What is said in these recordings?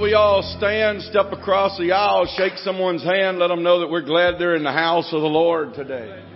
we all stand, step across the aisle, shake someone's hand, let them know that we're glad they're in the house of the Lord today.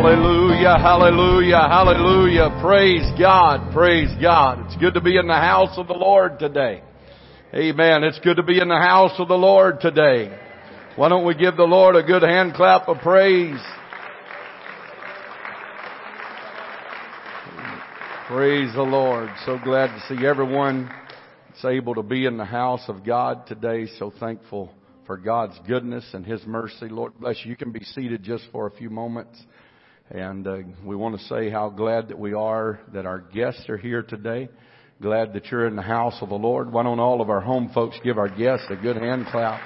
Hallelujah, hallelujah, hallelujah. Praise God, praise God. It's good to be in the house of the Lord today. Amen. It's good to be in the house of the Lord today. Why don't we give the Lord a good hand clap of praise? Praise the Lord. So glad to see everyone that's able to be in the house of God today. So thankful for God's goodness and His mercy. Lord bless you. You can be seated just for a few moments. And uh, we want to say how glad that we are that our guests are here today. Glad that you're in the house of the Lord. Why don't all of our home folks give our guests a good hand clap?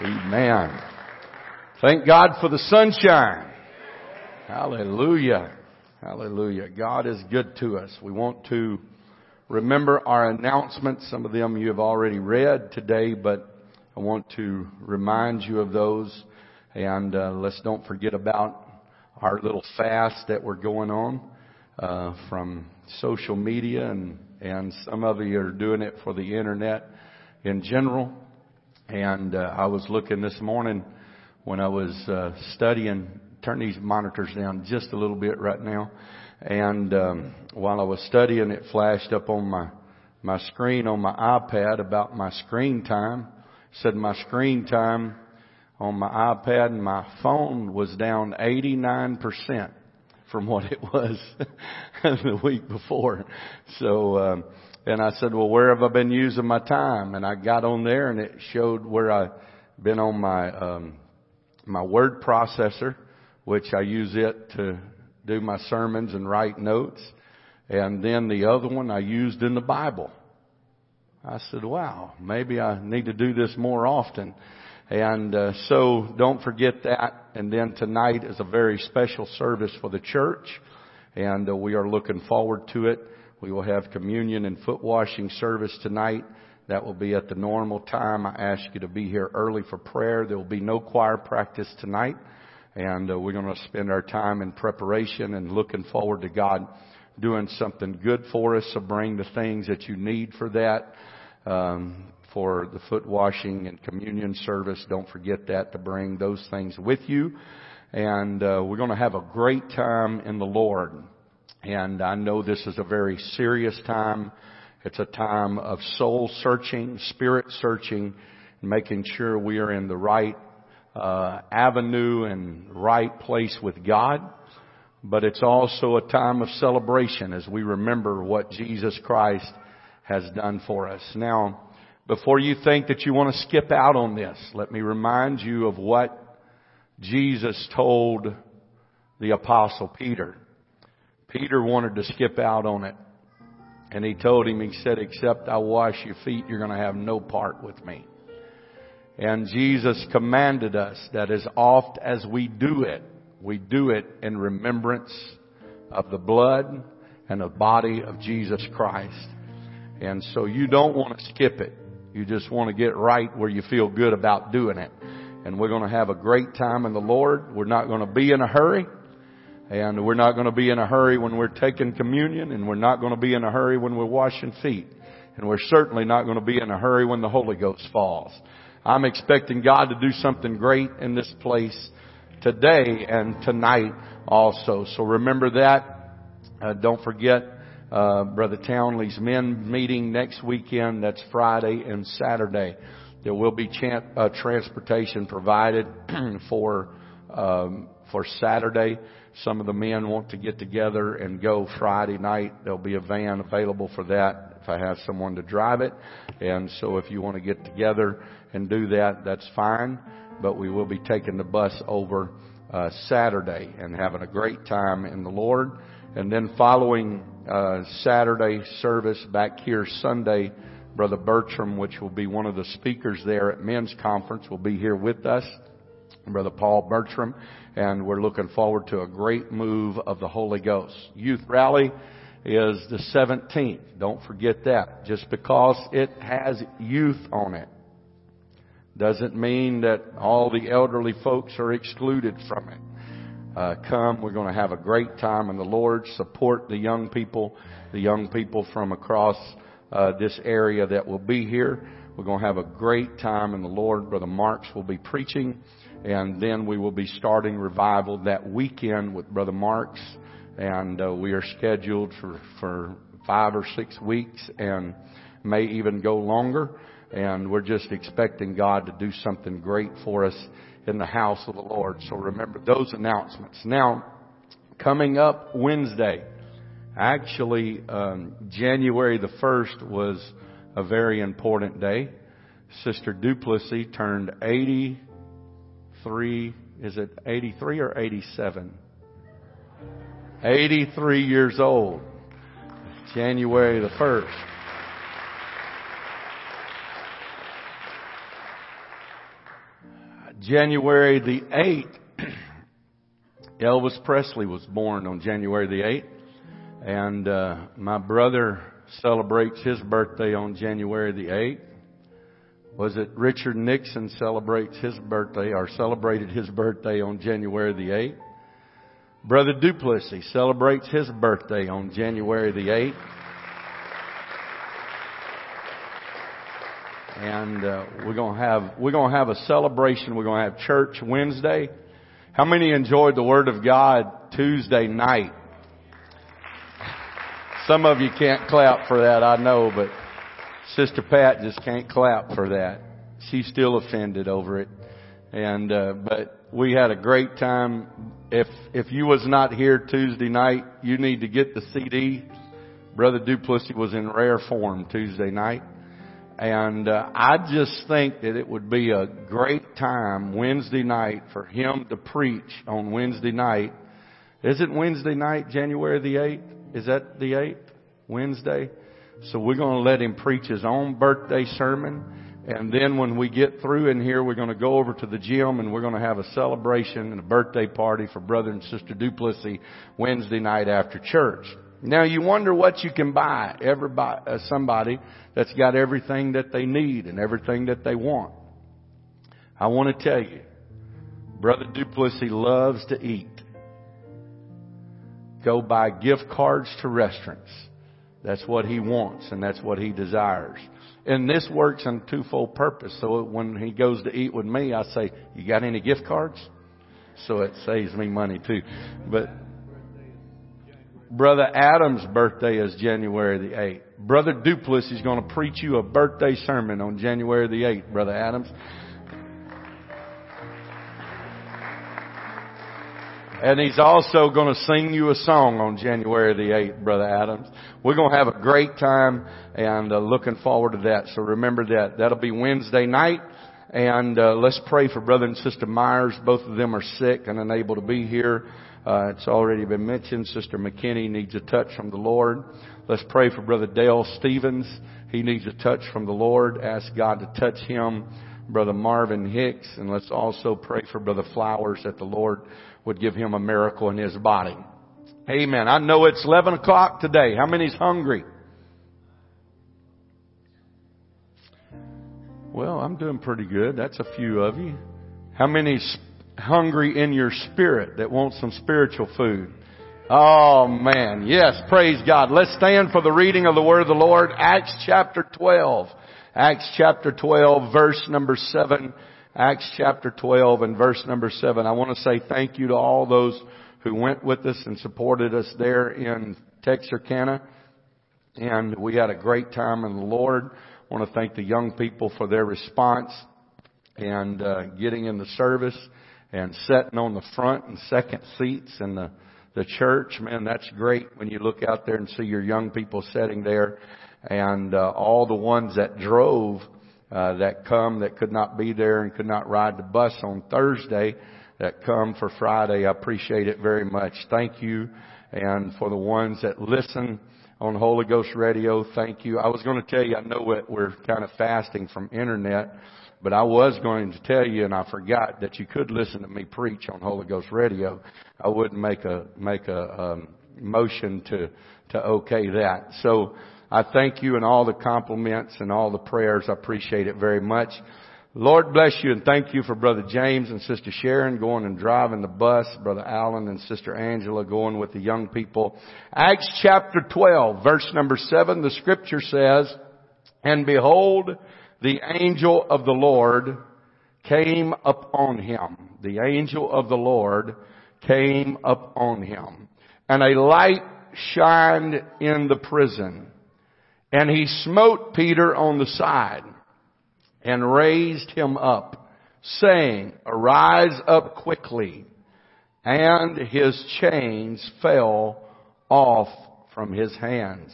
Amen. Thank God for the sunshine. Hallelujah. Hallelujah. God is good to us. We want to remember our announcements. Some of them you have already read today, but I want to remind you of those and uh, let's don't forget about our little fast that we're going on uh, from social media, and and some of you are doing it for the internet in general. And uh, I was looking this morning when I was uh, studying. Turn these monitors down just a little bit right now. And um, while I was studying, it flashed up on my my screen on my iPad about my screen time. It said my screen time on my iPad and my phone was down 89% from what it was the week before. So, um, and I said, well, where have I been using my time? And I got on there and it showed where I've been on my, um, my word processor, which I use it to do my sermons and write notes. And then the other one I used in the Bible. I said, wow, maybe I need to do this more often. And uh, so don't forget that. And then tonight is a very special service for the church. And uh, we are looking forward to it. We will have communion and foot washing service tonight. That will be at the normal time. I ask you to be here early for prayer. There will be no choir practice tonight. And uh, we're going to spend our time in preparation and looking forward to God doing something good for us. So bring the things that you need for that. Um, for the foot washing and communion service. Don't forget that to bring those things with you. And uh, we're going to have a great time in the Lord. And I know this is a very serious time. It's a time of soul searching, spirit searching, making sure we are in the right uh, avenue and right place with God. But it's also a time of celebration as we remember what Jesus Christ has done for us. Now, before you think that you want to skip out on this, let me remind you of what Jesus told the apostle Peter. Peter wanted to skip out on it. And he told him, he said, except I wash your feet, you're going to have no part with me. And Jesus commanded us that as oft as we do it, we do it in remembrance of the blood and the body of Jesus Christ. And so you don't want to skip it. You just want to get right where you feel good about doing it. And we're going to have a great time in the Lord. We're not going to be in a hurry. And we're not going to be in a hurry when we're taking communion. And we're not going to be in a hurry when we're washing feet. And we're certainly not going to be in a hurry when the Holy Ghost falls. I'm expecting God to do something great in this place today and tonight also. So remember that. Uh, don't forget uh, Brother Townley's men meeting next weekend. That's Friday and Saturday. There will be uh, transportation provided for um, for Saturday. Some of the men want to get together and go Friday night. There'll be a van available for that if I have someone to drive it. And so if you want to get together and do that, that's fine. But we will be taking the bus over uh, Saturday and having a great time in the Lord. And then following uh, Saturday service back here Sunday, Brother Bertram, which will be one of the speakers there at men's conference, will be here with us. Brother Paul Bertram, and we're looking forward to a great move of the Holy Ghost. Youth Rally is the 17th. Don't forget that. Just because it has youth on it doesn't mean that all the elderly folks are excluded from it uh, come. We're going to have a great time in the Lord. Support the young people, the young people from across uh, this area that will be here. We're going to have a great time in the Lord. Brother Marks will be preaching, and then we will be starting revival that weekend with Brother Marks, and uh, we are scheduled for for five or six weeks, and may even go longer. And we're just expecting God to do something great for us in the house of the Lord. So remember those announcements. Now, coming up Wednesday, actually, um, January the 1st was a very important day. Sister Duplessis turned 83, is it 83 or 87? 83 years old. January the 1st. January the 8th, Elvis Presley was born on January the 8th. And uh, my brother celebrates his birthday on January the 8th. Was it Richard Nixon celebrates his birthday or celebrated his birthday on January the 8th? Brother Duplessis celebrates his birthday on January the 8th. And uh, we're gonna have we're gonna have a celebration. We're gonna have church Wednesday. How many enjoyed the Word of God Tuesday night? Some of you can't clap for that, I know, but Sister Pat just can't clap for that. She's still offended over it. And uh, but we had a great time. If if you was not here Tuesday night, you need to get the CD. Brother Duplessis was in rare form Tuesday night. And uh, I just think that it would be a great time Wednesday night for him to preach on Wednesday night Is it Wednesday night, January the 8th? Is that the 8th? Wednesday? So we're going to let him preach his own birthday sermon. And then when we get through in here, we're going to go over to the gym and we're going to have a celebration and a birthday party for brother and sister Duplessis Wednesday night after church. Now you wonder what you can buy everybody, uh, somebody that's got everything that they need and everything that they want. I want to tell you, brother Duplessis loves to eat. Go buy gift cards to restaurants. That's what he wants and that's what he desires. And this works on twofold purpose. So when he goes to eat with me, I say, you got any gift cards? So it saves me money too. But Brother Adams' birthday is January the 8th. Brother Duplessis is going to preach you a birthday sermon on January the 8th, Brother Adams. And he's also going to sing you a song on January the 8th, Brother Adams. We're going to have a great time and uh, looking forward to that. So remember that. That'll be Wednesday night. And uh, let's pray for Brother and Sister Myers. Both of them are sick and unable to be here. Uh, it's already been mentioned. Sister McKinney needs a touch from the Lord. Let's pray for Brother Dale Stevens. He needs a touch from the Lord. Ask God to touch him. Brother Marvin Hicks. And let's also pray for Brother Flowers that the Lord would give him a miracle in his body. Amen. I know it's 11 o'clock today. How many's hungry? Well, I'm doing pretty good. That's a few of you. How many hungry in your spirit that want some spiritual food? Oh man, yes, praise God. Let's stand for the reading of the word of the Lord. Acts chapter 12. Acts chapter 12 verse number 7 Acts chapter 12 and verse number 7. I want to say thank you to all those who went with us and supported us there in Texarkana. And we had a great time in the Lord. I want to thank the young people for their response and uh, getting in the service and sitting on the front and second seats in the the church. Man, that's great when you look out there and see your young people sitting there and uh, all the ones that drove uh, that come that could not be there and could not ride the bus on Thursday that come for Friday. I appreciate it very much. Thank you. And for the ones that listen on Holy Ghost Radio, thank you. I was going to tell you, I know we're kind of fasting from internet, but I was going to tell you, and I forgot that you could listen to me preach on Holy Ghost Radio. I wouldn't make a make a um, motion to to okay that. So I thank you and all the compliments and all the prayers. I appreciate it very much. Lord bless you and thank you for Brother James and Sister Sharon going and driving the bus, Brother Allen and Sister Angela going with the young people. Acts chapter 12 verse number 7, the scripture says, And behold, the angel of the Lord came upon him. The angel of the Lord came upon him. And a light shined in the prison and he smote Peter on the side and raised him up, saying, Arise up quickly. And his chains fell off from his hands.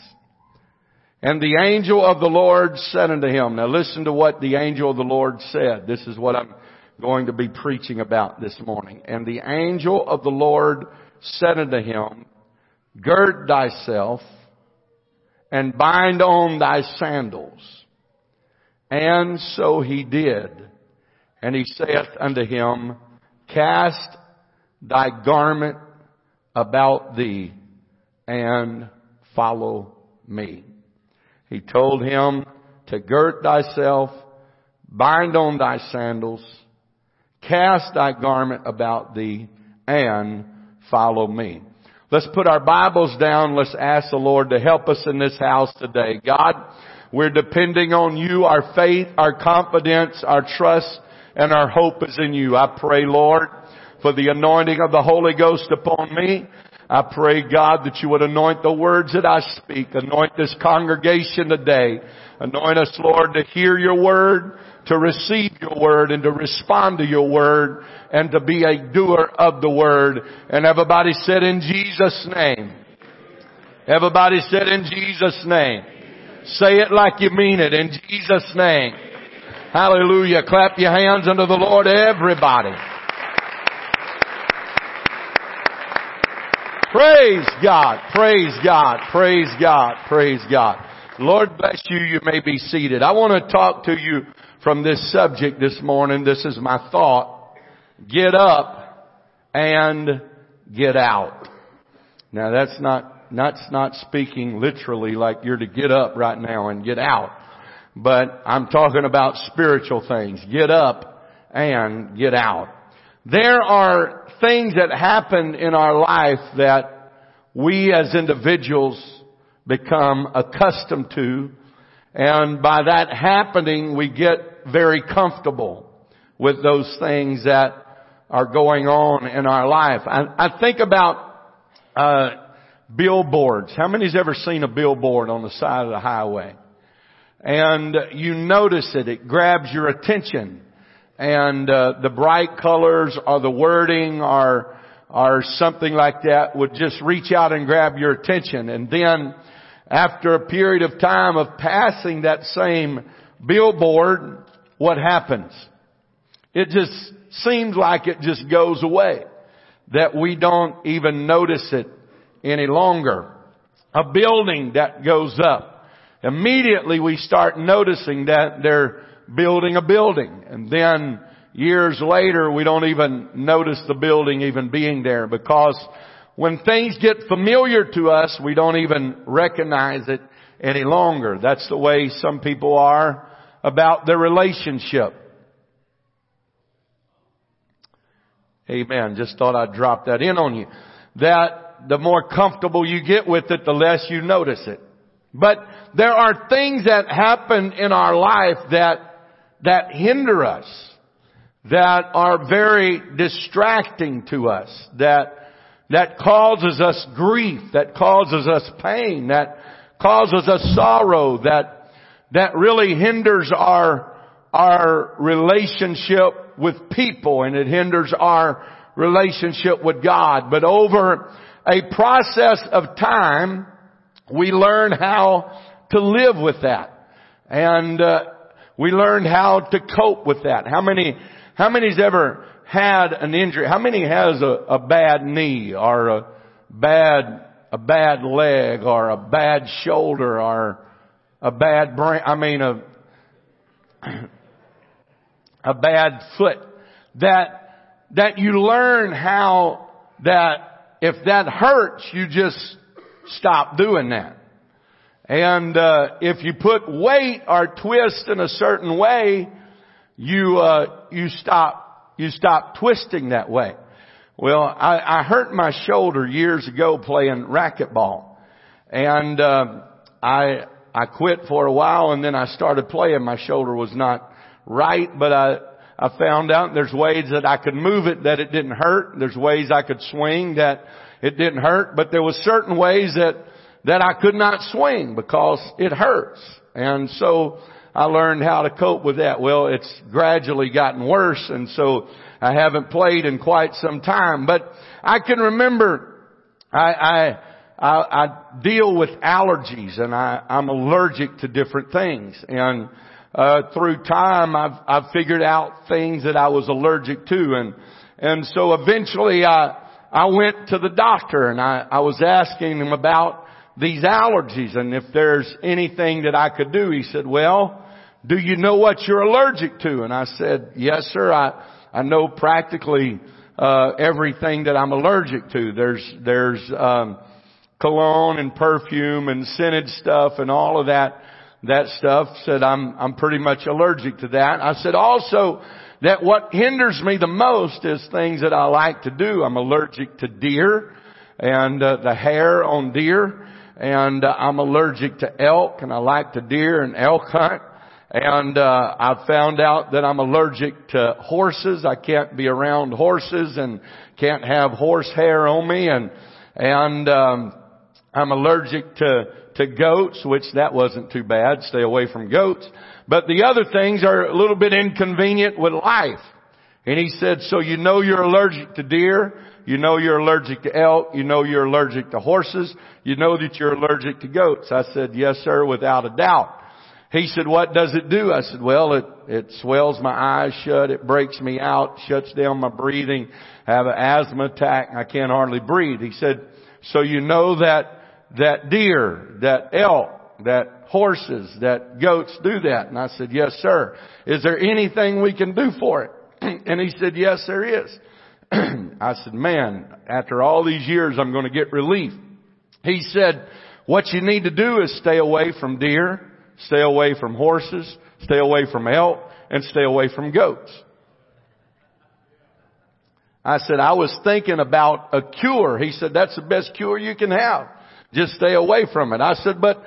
And the angel of the Lord said unto him, now listen to what the angel of the Lord said. This is what I'm going to be preaching about this morning. And the angel of the Lord said unto him, Gird thyself and bind on thy sandals. And so he did. And he saith unto him, Cast thy garment about thee and follow me. He told him to gird thyself, bind on thy sandals, cast thy garment about thee, and follow me. Let's put our Bibles down. Let's ask the Lord to help us in this house today. God, we're depending on you. Our faith, our confidence, our trust, and our hope is in you. I pray, Lord, for the anointing of the Holy Ghost upon me. I pray, God, that you would anoint the words that I speak. Anoint this congregation today. Anoint us, Lord, to hear your word, to receive your word, and to respond to your word and to be a doer of the word. And everybody said in Jesus name. Everybody said in Jesus name. Say it like you mean it in Jesus name. Hallelujah. Clap your hands unto the Lord, everybody. Praise God. Praise God. Praise God. Praise God. Lord bless you. You may be seated. I want to talk to you from this subject this morning. This is my thought. Get up and get out. Now that's not, that's not speaking literally like you're to get up right now and get out. But I'm talking about spiritual things. Get up and get out. There are things that happen in our life that we as individuals become accustomed to and by that happening we get very comfortable with those things that are going on in our life. I, I think about uh, billboards. How many's ever seen a billboard on the side of the highway? And you notice it, it grabs your attention and uh, the bright colors or the wording or or something like that would just reach out and grab your attention. And then after a period of time of passing that same billboard, what happens? It just seems like it just goes away. That we don't even notice it any longer. A building that goes up. Immediately we start noticing that they're building a building. And then years later, we don't even notice the building even being there because when things get familiar to us, we don't even recognize it any longer. That's the way some people are about their relationship. Amen. Just thought I'd drop that in on you. That the more comfortable you get with it, the less you notice it. But there are things that happen in our life that that hinder us, that are very distracting to us, that, that causes us grief, that causes us pain, that causes us sorrow, that, that really hinders our, our relationship with people and it hinders our relationship with God. But over a process of time, we learn how to live with that. And uh, we learn how to cope with that. How many, how many's ever had an injury? How many has a, a bad knee or a bad, a bad leg or a bad shoulder or a bad brain, I mean a, a bad foot that, that you learn how that if that hurts, you just stop doing that. And uh, if you put weight or twist in a certain way, you uh, you stop you stop twisting that way. Well, I, I hurt my shoulder years ago playing racquetball, and uh, I I quit for a while, and then I started playing. My shoulder was not right, but I I found out there's ways that I could move it that it didn't hurt. There's ways I could swing that it didn't hurt, but there was certain ways that that I could not swing because it hurts. And so I learned how to cope with that. Well, it's gradually gotten worse and so I haven't played in quite some time, but I can remember I, I, I, I deal with allergies and I, I'm allergic to different things and uh, through time I've, I've figured out things that I was allergic to and, and so eventually I, I went to the doctor and I, I was asking him about these allergies and if there's anything that I could do. He said, well, do you know what you're allergic to? And I said, yes sir, I, I know practically, uh, everything that I'm allergic to. There's, there's, um, cologne and perfume and scented stuff and all of that, that stuff. Said I'm, I'm pretty much allergic to that. I said also that what hinders me the most is things that I like to do. I'm allergic to deer and uh, the hair on deer and uh, I'm allergic to elk and I like to deer and elk hunt. And uh, I found out that I'm allergic to horses. I can't be around horses and can't have horse hair on me. And and um, I'm allergic to to goats, which that wasn't too bad. Stay away from goats. But the other things are a little bit inconvenient with life. And he said, so you know you're allergic to deer. You know you're allergic to elk. You know you're allergic to horses. You know that you're allergic to goats. I said, yes sir, without a doubt. He said, what does it do? I said, well, it, it swells my eyes shut. It breaks me out, shuts down my breathing. I have an asthma attack. I can't hardly breathe. He said, so you know that, that deer, that elk, that horses, that goats do that. And I said, yes sir. Is there anything we can do for it? and he said, yes there is. I said, man, after all these years I'm going to get relief. He said, what you need to do is stay away from deer, stay away from horses, stay away from elk, and stay away from goats. I said, I was thinking about a cure. He said, that's the best cure you can have. Just stay away from it. I said, but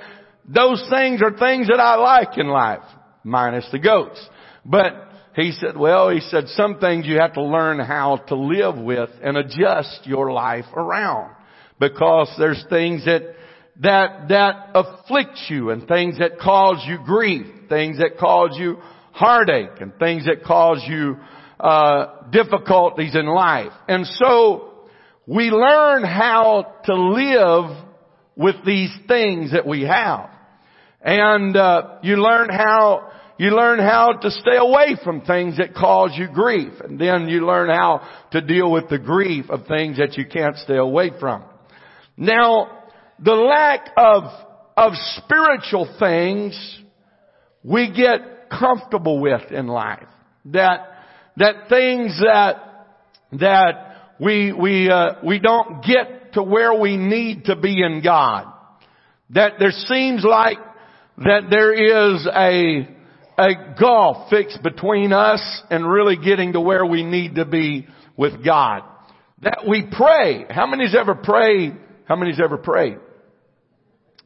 those things are things that I like in life, minus the goats. But he said, well, he said, some things you have to learn how to live with and adjust your life around. Because there's things that, that, that afflict you and things that cause you grief, things that cause you heartache and things that cause you uh, difficulties in life. And so we learn how to live with these things that we have. And uh, you learn how you learn how to stay away from things that cause you grief. And then you learn how to deal with the grief of things that you can't stay away from. Now, the lack of, of spiritual things we get comfortable with in life. That that things that that we we uh, we don't get to where we need to be in God. That there seems like that there is a a gulf fixed between us and really getting to where we need to be with God. That we pray. How many's ever prayed? How many's ever prayed?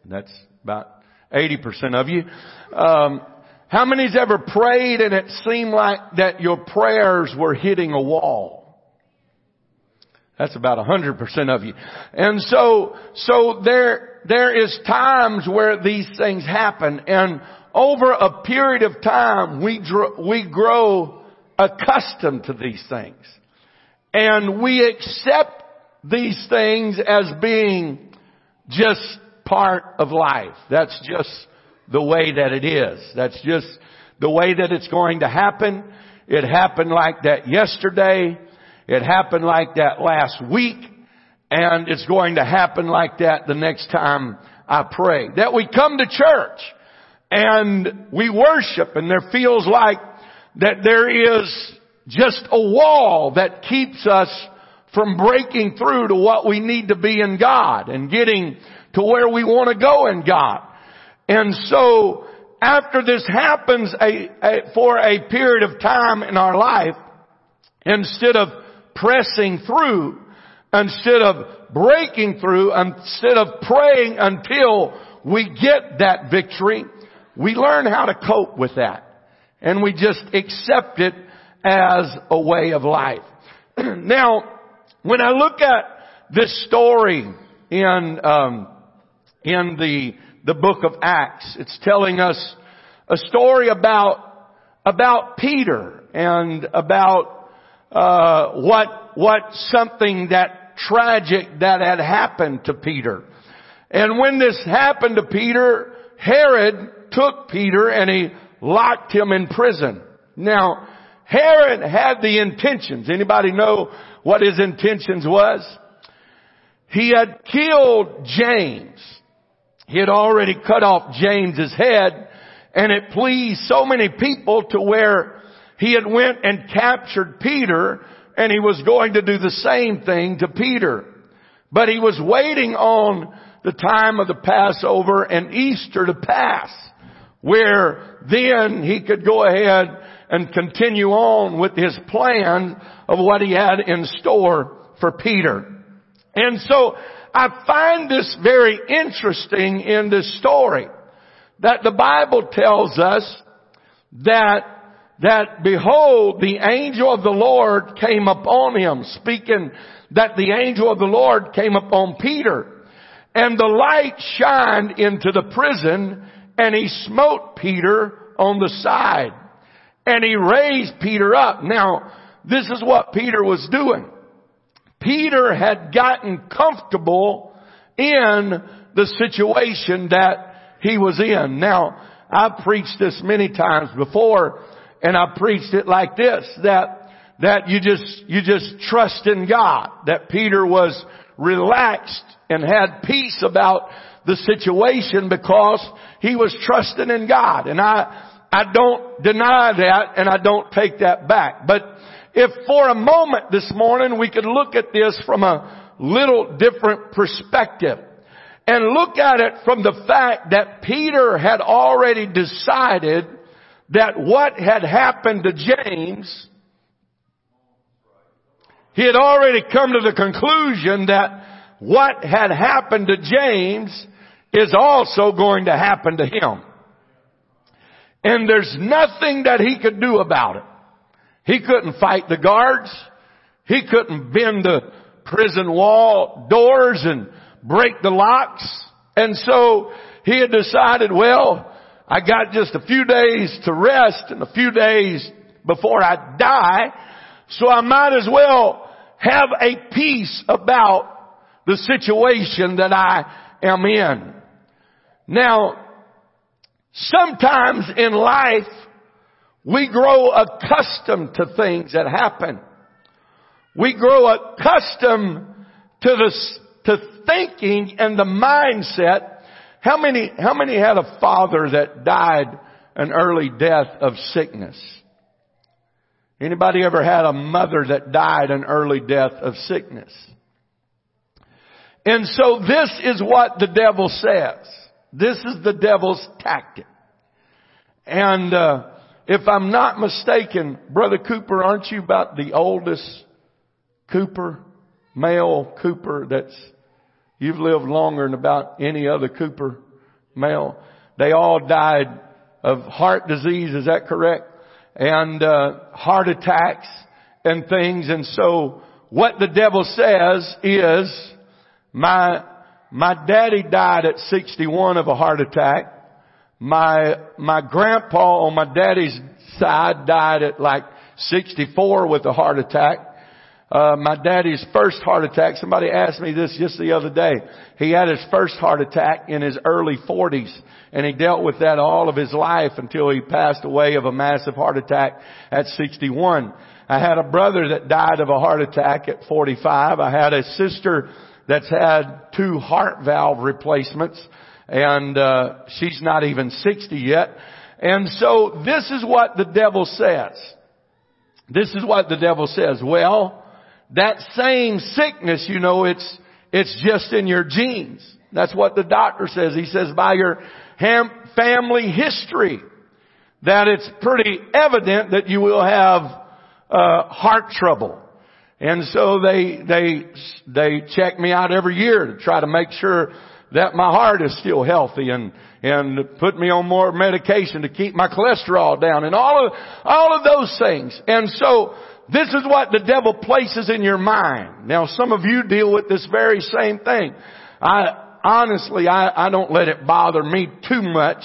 That's about 80% of you. Um, how many's ever prayed and it seemed like that your prayers were hitting a wall? That's about a hundred percent of you. And so, so there, there is times where these things happen and over a period of time we, dr- we grow accustomed to these things. And we accept these things as being just part of life. That's just the way that it is. That's just the way that it's going to happen. It happened like that yesterday. It happened like that last week. And it's going to happen like that the next time I pray. That we come to church and we worship and there feels like that there is just a wall that keeps us from breaking through to what we need to be in God and getting to where we want to go in God. And so after this happens a, a, for a period of time in our life, instead of pressing through, instead of breaking through, instead of praying until we get that victory, we learn how to cope with that. And we just accept it as a way of life. now, when I look at this story in, um, in the the book of Acts. It's telling us a story about, about Peter and about, uh, what, what something that tragic that had happened to Peter. And when this happened to Peter, Herod took Peter and he locked him in prison. Now, Herod had the intentions. Anybody know what his intentions was? He had killed James. He had already cut off James's head and it pleased so many people to where he had went and captured Peter and he was going to do the same thing to Peter. But he was waiting on the time of the Passover and Easter to pass where then he could go ahead and continue on with his plan of what he had in store for Peter. And so I find this very interesting in this story. That the Bible tells us that, that behold, the angel of the Lord came upon him, speaking that the angel of the Lord came upon Peter. And the light shined into the prison and he smote Peter on the side. And he raised Peter up. Now, this is what Peter was doing. Peter had gotten comfortable in the situation that he was in. Now, I've preached this many times before, and I preached it like this, that, that you just, you just trust in God. That Peter was relaxed and had peace about the situation because he was trusting in God. And I, I don't deny that and I don't take that back. But if for a moment this morning we could look at this from a little different perspective and look at it from the fact that Peter had already decided that what had happened to James, he had already come to the conclusion that what had happened to James is also going to happen to him. And there's nothing that he could do about it. He couldn't fight the guards. He couldn't bend the prison wall doors and break the locks. And so he had decided, well, I got just a few days to rest and a few days before I die. So I might as well have a peace about the situation that I am in. Now, sometimes in life, we grow accustomed to things that happen. We grow accustomed to the, to thinking and the mindset. How many, how many had a father that died an early death of sickness? Anybody ever had a mother that died an early death of sickness? And so this is what the devil says. This is the devil's tactic. And uh, if I'm not mistaken, Brother Cooper, aren't you about the oldest Cooper, male Cooper that's, you've lived longer than about any other Cooper male. They all died of heart disease, is that correct? And, uh, heart attacks and things. And so what the devil says is, my, my daddy died at 61 of a heart attack. My, my grandpa on my daddy's side died at like 64 with a heart attack. Uh, my daddy's first heart attack, somebody asked me this just the other day. He had his first heart attack in his early 40s and he dealt with that all of his life until he passed away of a massive heart attack at 61. I had a brother that died of a heart attack at 45. I had a sister that's had two heart valve replacements and uh, she's not even 60 yet. And so this is what the devil says. This is what the devil says. Well, that same sickness, you know, it's, it's just in your genes. That's what the doctor says. He says by your ham, family history that it's pretty evident that you will have uh, heart trouble. And so they, they, they check me out every year to try to make sure that my heart is still healthy and, and put me on more medication to keep my cholesterol down and all of, all of those things. And so this is what the devil places in your mind. Now some of you deal with this very same thing. I, honestly, I, I don't let it bother me too much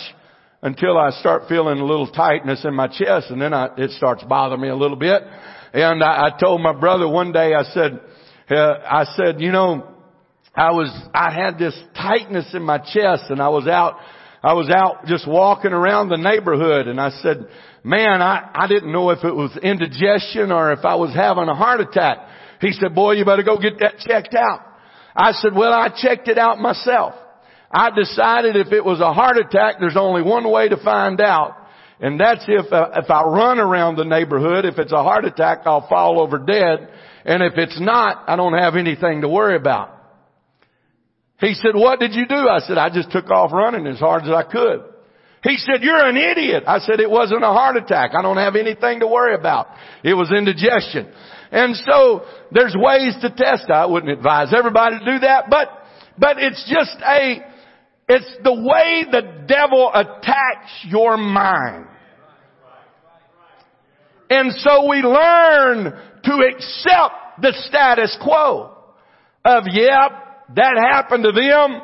until I start feeling a little tightness in my chest and then I, it starts bothering me a little bit. And I, I told my brother one day, I said, uh, I said, you know, I was, I had this tightness in my chest and I was out, I was out just walking around the neighborhood and I said, man, I, I didn't know if it was indigestion or if I was having a heart attack. He said, boy, you better go get that checked out. I said, well, I checked it out myself. I decided if it was a heart attack, there's only one way to find out. And that's if, uh, if I run around the neighborhood, if it's a heart attack, I'll fall over dead. And if it's not, I don't have anything to worry about. He said, what did you do? I said, I just took off running as hard as I could. He said, you're an idiot. I said, it wasn't a heart attack. I don't have anything to worry about. It was indigestion. And so there's ways to test. I wouldn't advise everybody to do that, but, but it's just a, it's the way the devil attacks your mind. And so we learn to accept the status quo of, yep, that happened to them.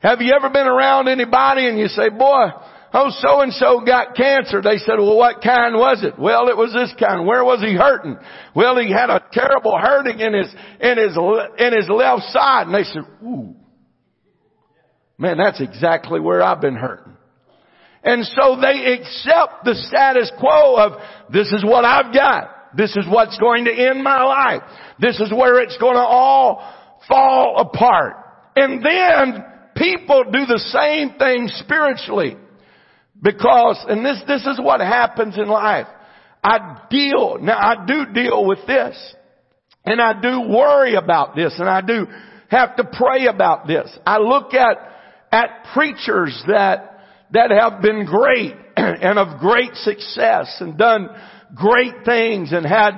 Have you ever been around anybody and you say, boy, oh, so and so got cancer. They said, well, what kind was it? Well, it was this kind. Where was he hurting? Well, he had a terrible hurting in his, in his, in his left side. And they said, ooh, Man, that's exactly where I've been hurting. And so they accept the status quo of this is what I've got. This is what's going to end my life. This is where it's going to all fall apart. And then people do the same thing spiritually. Because, and this, this is what happens in life. I deal, now I do deal with this. And I do worry about this and I do have to pray about this. I look at, at preachers that, that have been great and of great success and done great things and had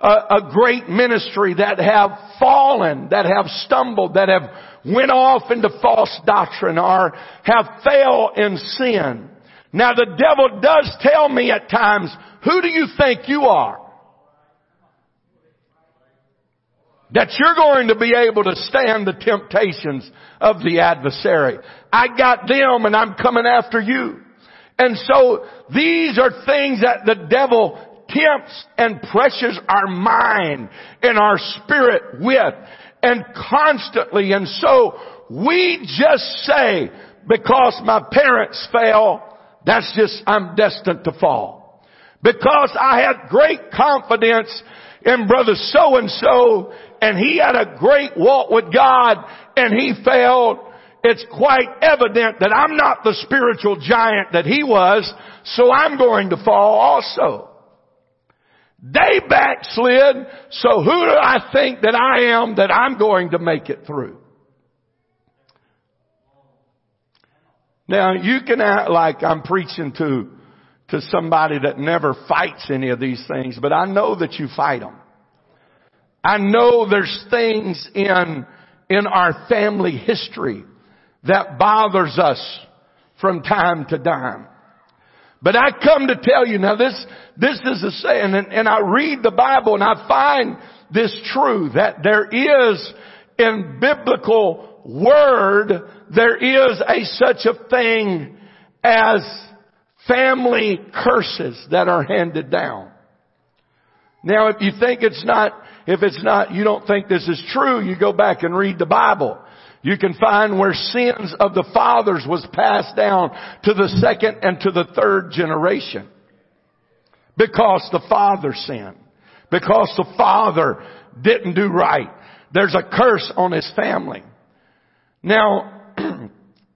a, a, great ministry that have fallen, that have stumbled, that have went off into false doctrine or have failed in sin. Now the devil does tell me at times, who do you think you are? That you're going to be able to stand the temptations of the adversary. I got them and I'm coming after you. And so these are things that the devil tempts and pressures our mind and our spirit with and constantly. And so we just say, because my parents fell, that's just, I'm destined to fall. Because I had great confidence in brother so and so and he had a great walk with God and he failed. It's quite evident that I'm not the spiritual giant that he was, so I'm going to fall also. They backslid, so who do I think that I am that I'm going to make it through? Now you can act like I'm preaching to, to somebody that never fights any of these things, but I know that you fight them. I know there's things in, in our family history that bothers us from time to time. But I come to tell you now this, this is a saying and, and I read the Bible and I find this true that there is in biblical word, there is a such a thing as family curses that are handed down. Now if you think it's not, if it's not, you don't think this is true, you go back and read the Bible. You can find where sins of the fathers was passed down to the second and to the third generation. Because the father sinned. Because the father didn't do right. There's a curse on his family. Now,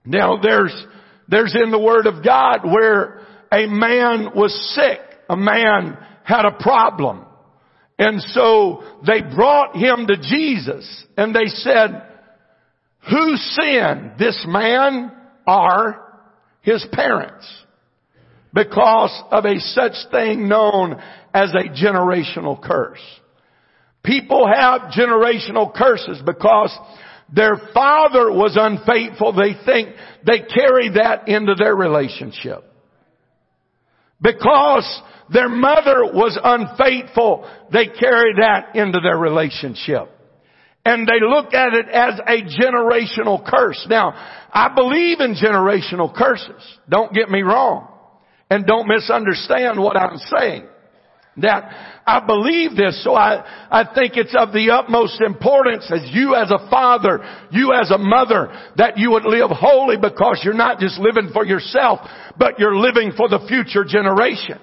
now there's, there's in the Word of God where a man was sick. A man had a problem. And so they brought him to Jesus and they said, who sinned, this man or his parents? Because of a such thing known as a generational curse. People have generational curses because their father was unfaithful. They think they carry that into their relationship. Because their mother was unfaithful, they carry that into their relationship. And they look at it as a generational curse. Now, I believe in generational curses. Don't get me wrong. And don't misunderstand what I'm saying. That I believe this, so I, I think it's of the utmost importance as you as a father, you as a mother, that you would live holy because you're not just living for yourself, but you're living for the future generation.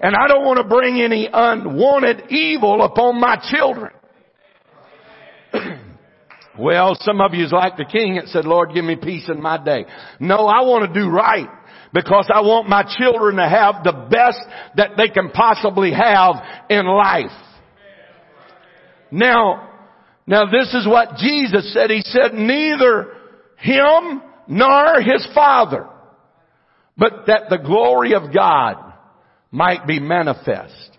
And I don't want to bring any unwanted evil upon my children. well, some of you is like the king that said, Lord, give me peace in my day. No, I want to do right because I want my children to have the best that they can possibly have in life. Now, now this is what Jesus said. He said, neither him nor his father, but that the glory of God might be manifest.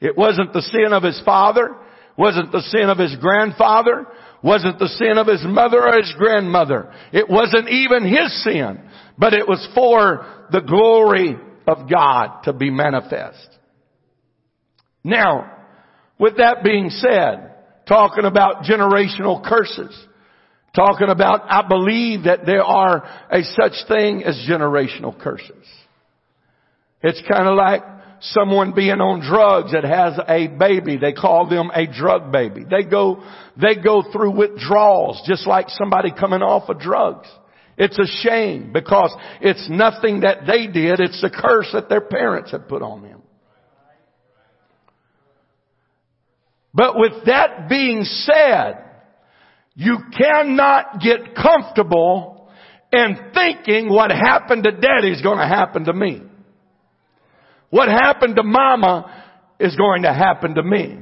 It wasn't the sin of his father, wasn't the sin of his grandfather, wasn't the sin of his mother or his grandmother. It wasn't even his sin. But it was for the glory of God to be manifest. Now, with that being said, talking about generational curses, talking about, I believe that there are a such thing as generational curses. It's kind of like someone being on drugs that has a baby. They call them a drug baby. They go, they go through withdrawals just like somebody coming off of drugs. It's a shame because it's nothing that they did. It's the curse that their parents had put on them. But with that being said, You cannot get comfortable in thinking what happened to daddy is going to happen to me. What happened to mama is going to happen to me.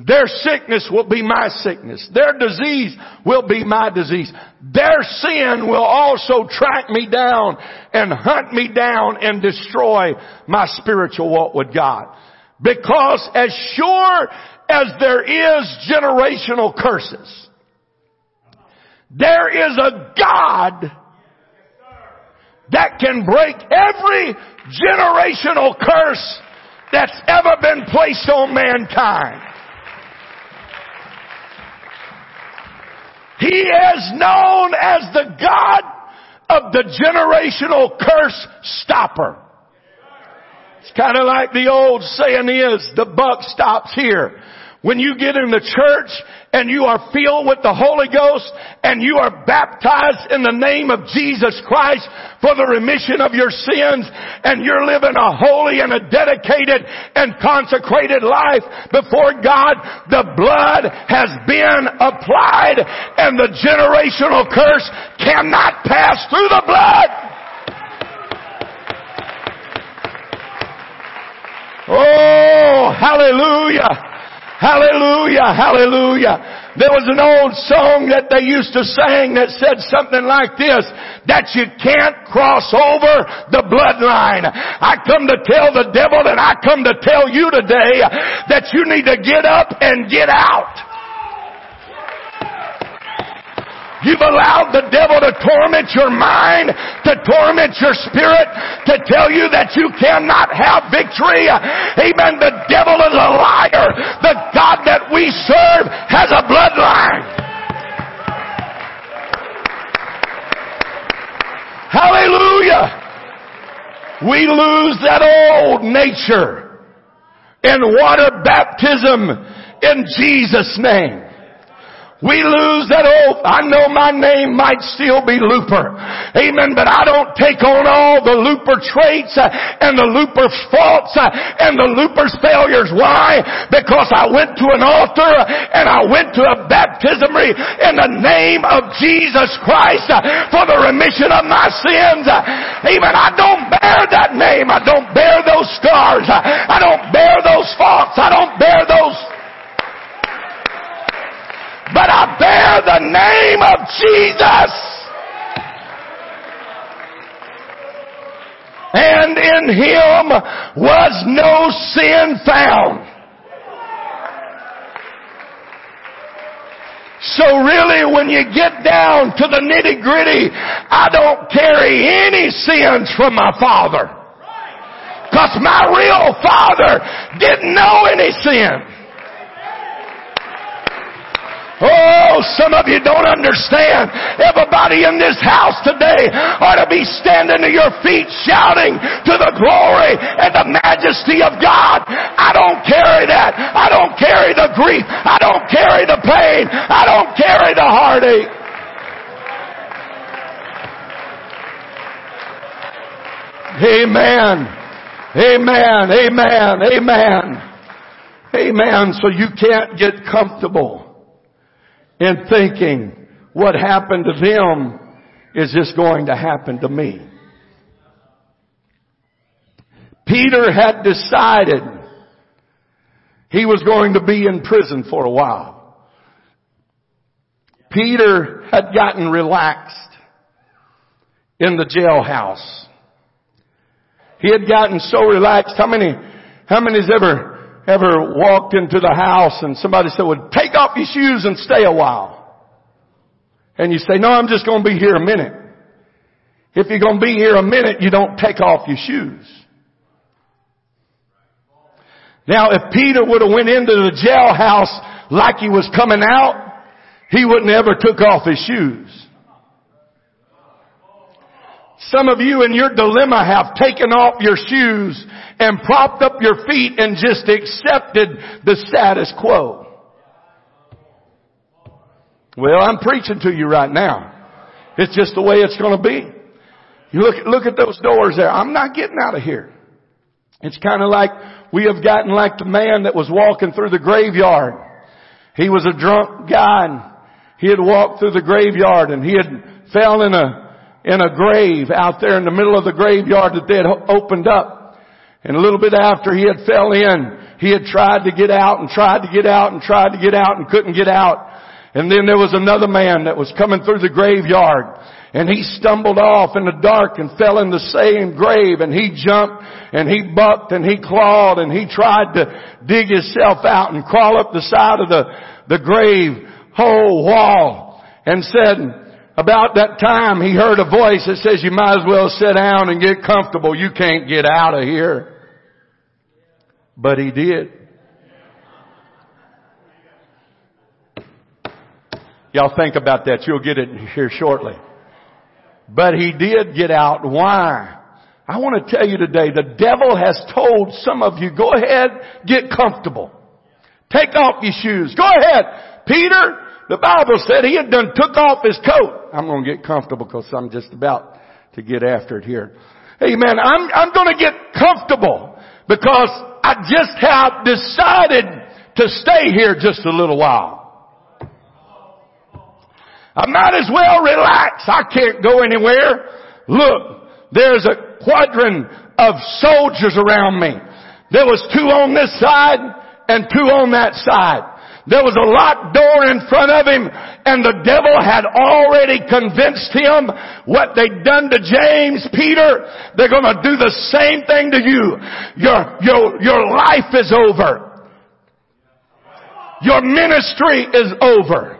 Their sickness will be my sickness. Their disease will be my disease. Their sin will also track me down and hunt me down and destroy my spiritual walk with God. Because as sure as there is generational curses, there is a God that can break every generational curse that's ever been placed on mankind. He is known as the God of the generational curse stopper. It's kind of like the old saying is, the buck stops here. When you get in the church and you are filled with the Holy Ghost and you are baptized in the name of Jesus Christ for the remission of your sins and you're living a holy and a dedicated and consecrated life before God, the blood has been applied and the generational curse cannot pass through the blood. Oh, hallelujah. Hallelujah, hallelujah. There was an old song that they used to sing that said something like this, that you can't cross over the bloodline. I come to tell the devil and I come to tell you today that you need to get up and get out. You've allowed the devil to torment your mind, to torment your spirit, to tell you that you cannot have victory. Amen. The devil is a liar. The God that we serve has a bloodline. Hallelujah. We lose that old nature in water baptism in Jesus' name. We lose that old, I know my name might still be Looper. Amen. But I don't take on all the Looper traits uh, and the Looper's faults uh, and the Looper's failures. Why? Because I went to an altar and I went to a baptismary in the name of Jesus Christ uh, for the remission of my sins. Amen. I don't bear that name. I don't bear those scars. I don't bear those faults. I don't bear those but I bear the name of Jesus. And in him was no sin found. So really when you get down to the nitty gritty, I don't carry any sins from my father. Cause my real father didn't know any sin. Oh, some of you don't understand. Everybody in this house today ought to be standing to your feet shouting to the glory and the majesty of God. I don't carry that. I don't carry the grief. I don't carry the pain. I don't carry the heartache. Amen. Amen. Amen. Amen. Amen. So you can't get comfortable in thinking what happened to them is just going to happen to me. Peter had decided he was going to be in prison for a while. Peter had gotten relaxed in the jailhouse. He had gotten so relaxed. How many, how many's ever ever walked into the house and somebody said, well, take off your shoes and stay a while. And you say, no, I'm just going to be here a minute. If you're going to be here a minute, you don't take off your shoes. Now, if Peter would have went into the jailhouse like he was coming out, he wouldn't ever took off his shoes. Some of you in your dilemma have taken off your shoes and propped up your feet and just accepted the status quo. Well, I'm preaching to you right now. It's just the way it's going to be. You look, look at those doors there. I'm not getting out of here. It's kind of like we have gotten like the man that was walking through the graveyard. He was a drunk guy and he had walked through the graveyard and he had fell in a, in a grave out there in the middle of the graveyard that they had opened up. And a little bit after he had fell in, he had tried to get out and tried to get out and tried to get out and couldn't get out. And then there was another man that was coming through the graveyard and he stumbled off in the dark and fell in the same grave and he jumped and he bucked and he clawed and he tried to dig himself out and crawl up the side of the, the grave hole wall and said about that time he heard a voice that says you might as well sit down and get comfortable. You can't get out of here. But he did. Y'all think about that. You'll get it here shortly. But he did get out. Why? I want to tell you today, the devil has told some of you, go ahead, get comfortable. Take off your shoes. Go ahead. Peter, the Bible said he had done took off his coat. I'm going to get comfortable because I'm just about to get after it here. Amen. I'm, I'm going to get comfortable because I just have decided to stay here just a little while. I might as well relax. I can't go anywhere. Look, there's a quadrant of soldiers around me. There was two on this side and two on that side. There was a locked door in front of him and the devil had already convinced him what they'd done to James, Peter, they're gonna do the same thing to you. Your, your, your life is over. Your ministry is over.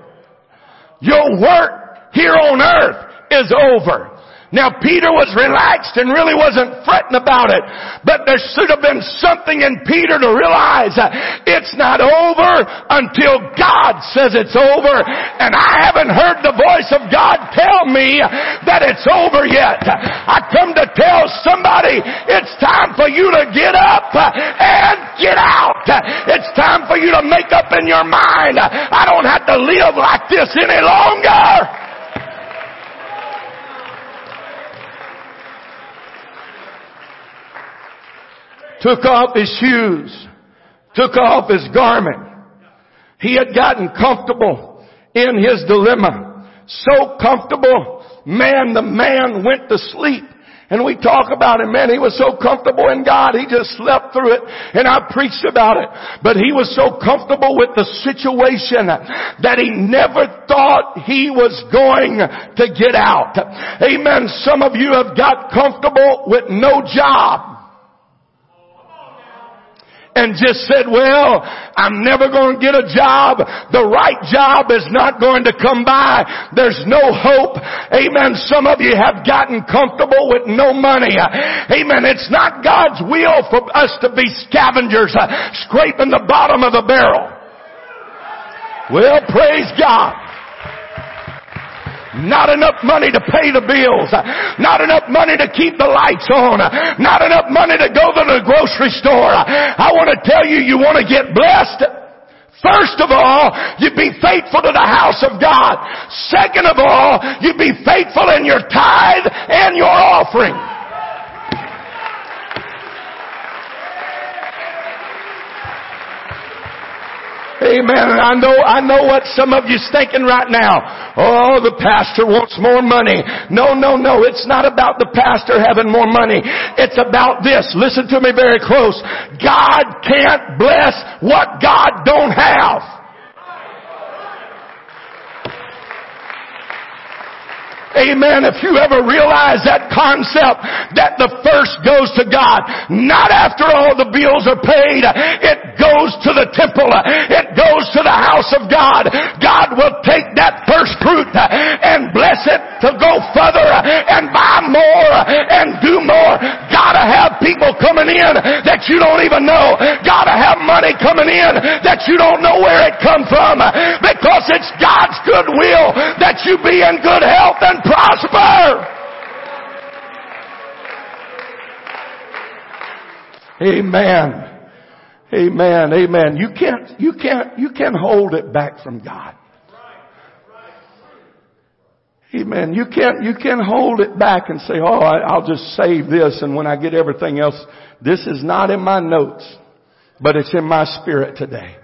Your work here on earth is over. Now Peter was relaxed and really wasn't fretting about it, but there should have been something in Peter to realize it's not over until God says it's over, and I haven't heard the voice of God tell me that it's over yet. I come to tell somebody it's time for you to get up and get out. It's time for you to make up in your mind. I don't have to live like this any longer. took off his shoes, took off his garment. He had gotten comfortable in his dilemma. So comfortable, man, the man went to sleep. And we talk about him, man, he was so comfortable in God, he just slept through it, and I preached about it. But he was so comfortable with the situation that he never thought he was going to get out. Amen. Some of you have got comfortable with no job and just said, well, I'm never going to get a job. The right job is not going to come by. There's no hope. Amen. Some of you have gotten comfortable with no money. Amen. It's not God's will for us to be scavengers uh, scraping the bottom of the barrel. Well, praise God. Not enough money to pay the bills. Not enough money to keep the lights on. Not enough money to go to the grocery store. I want to tell you, you want to get blessed. First of all, you be faithful to the house of God. Second of all, you be faithful in your tithe and your offering. Amen. And I know, I know what some of you's thinking right now. Oh, the pastor wants more money. No, no, no. It's not about the pastor having more money. It's about this. Listen to me very close. God can't bless what God don't have. Amen. If you ever realize that concept that the first goes to God, not after all the bills are paid, it goes to the temple. It goes to the house of God. God will take that first fruit and bless it to go further and buy more and do more. Gotta have people coming in that you don't even know. Gotta have money coming in that you don't know where it come from because it's God's good will that you be in good health and prosper. Amen. Amen. Amen. You can't, you can't, you can't hold it back from God. Amen. You can't, you can't hold it back and say, oh, I'll just save this and when I get everything else, this is not in my notes, but it's in my spirit today.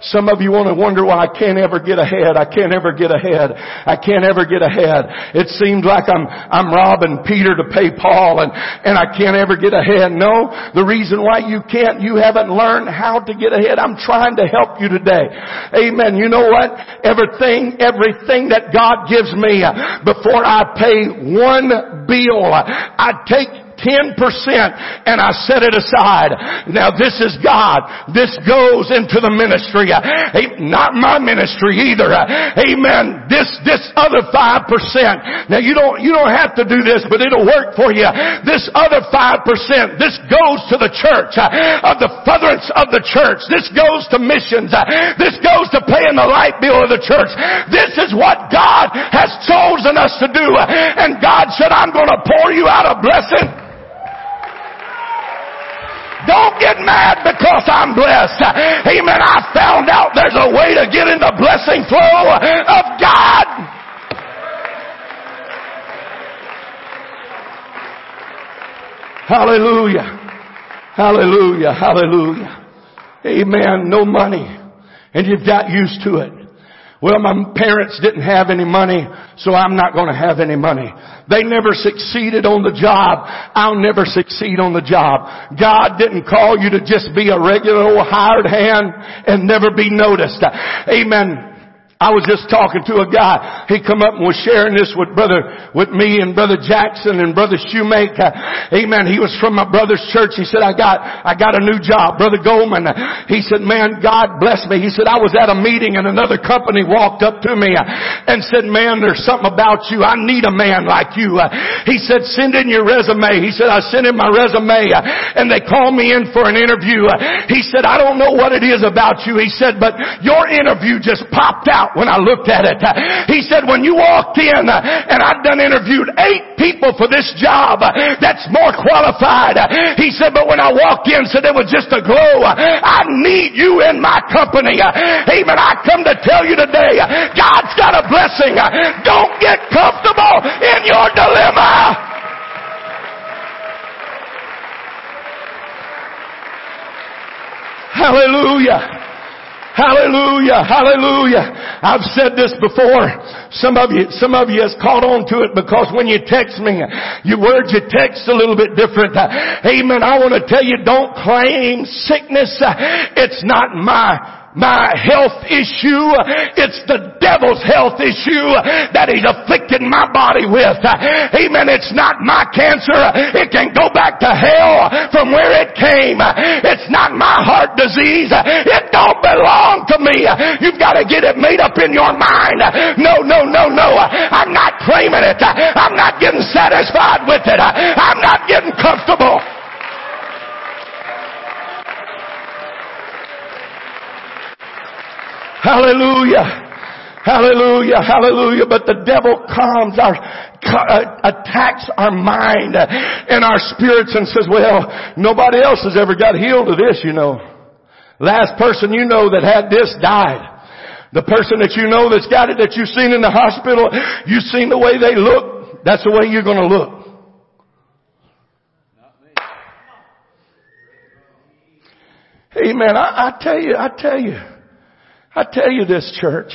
Some of you want to wonder why I can't ever get ahead. I can't ever get ahead. I can't ever get ahead. It seems like I'm, I'm robbing Peter to pay Paul and, and I can't ever get ahead. No, the reason why you can't, you haven't learned how to get ahead. I'm trying to help you today. Amen. You know what? Everything, everything that God gives me uh, before I pay one bill, uh, I take 10% and I set it aside. Now this is God. This goes into the ministry. Not my ministry either. Amen. This, this other 5%. Now you don't, you don't have to do this, but it'll work for you. This other 5%, this goes to the church, of the furtherance of the church. This goes to missions. This goes to paying the light bill of the church. This is what God has chosen us to do. And God said, I'm going to pour you out a blessing. Don't get mad because I'm blessed. Amen. I found out there's a way to get in the blessing flow of God. Hallelujah. Hallelujah. Hallelujah. Amen. No money. And you've got used to it. Well, my parents didn't have any money, so I'm not going to have any money. They never succeeded on the job. I'll never succeed on the job. God didn't call you to just be a regular old hired hand and never be noticed. Amen. I was just talking to a guy. He come up and was sharing this with brother, with me and brother Jackson and brother Shoemaker. Amen. He was from my brother's church. He said, I got, I got a new job. Brother Goldman. He said, man, God bless me. He said, I was at a meeting and another company walked up to me and said, man, there's something about you. I need a man like you. He said, send in your resume. He said, I sent in my resume and they called me in for an interview. He said, I don't know what it is about you. He said, but your interview just popped out out when I looked at it. He said, when you walked in, and I'd done interviewed eight people for this job that's more qualified. He said, but when I walked in, said it was just a glow. I need you in my company. Amen. I come to tell you today, God's got a blessing. Don't get comfortable in your dilemma. Hallelujah. Hallelujah. Hallelujah. I've said this before. Some of you, some of you has caught on to it because when you text me, your words, your text a little bit different. Amen. I want to tell you, don't claim sickness. It's not my my health issue. It's the devil's health issue that he's afflicted my body with. Amen. It's not my cancer. It can go back to hell from where it came. It's not my heart disease. It don't belong to me. You've got to get it made up in your mind. No, no, no, no. I'm not claiming it. I'm not getting satisfied with it. I'm not getting comfortable. Hallelujah. Hallelujah, hallelujah. But the devil comes, our, uh, attacks our mind and our spirits and says, well, nobody else has ever got healed of this, you know. Last person you know that had this died. The person that you know that's got it that you've seen in the hospital, you've seen the way they look, that's the way you're gonna look. Amen. I, I tell you, I tell you. I tell you this church.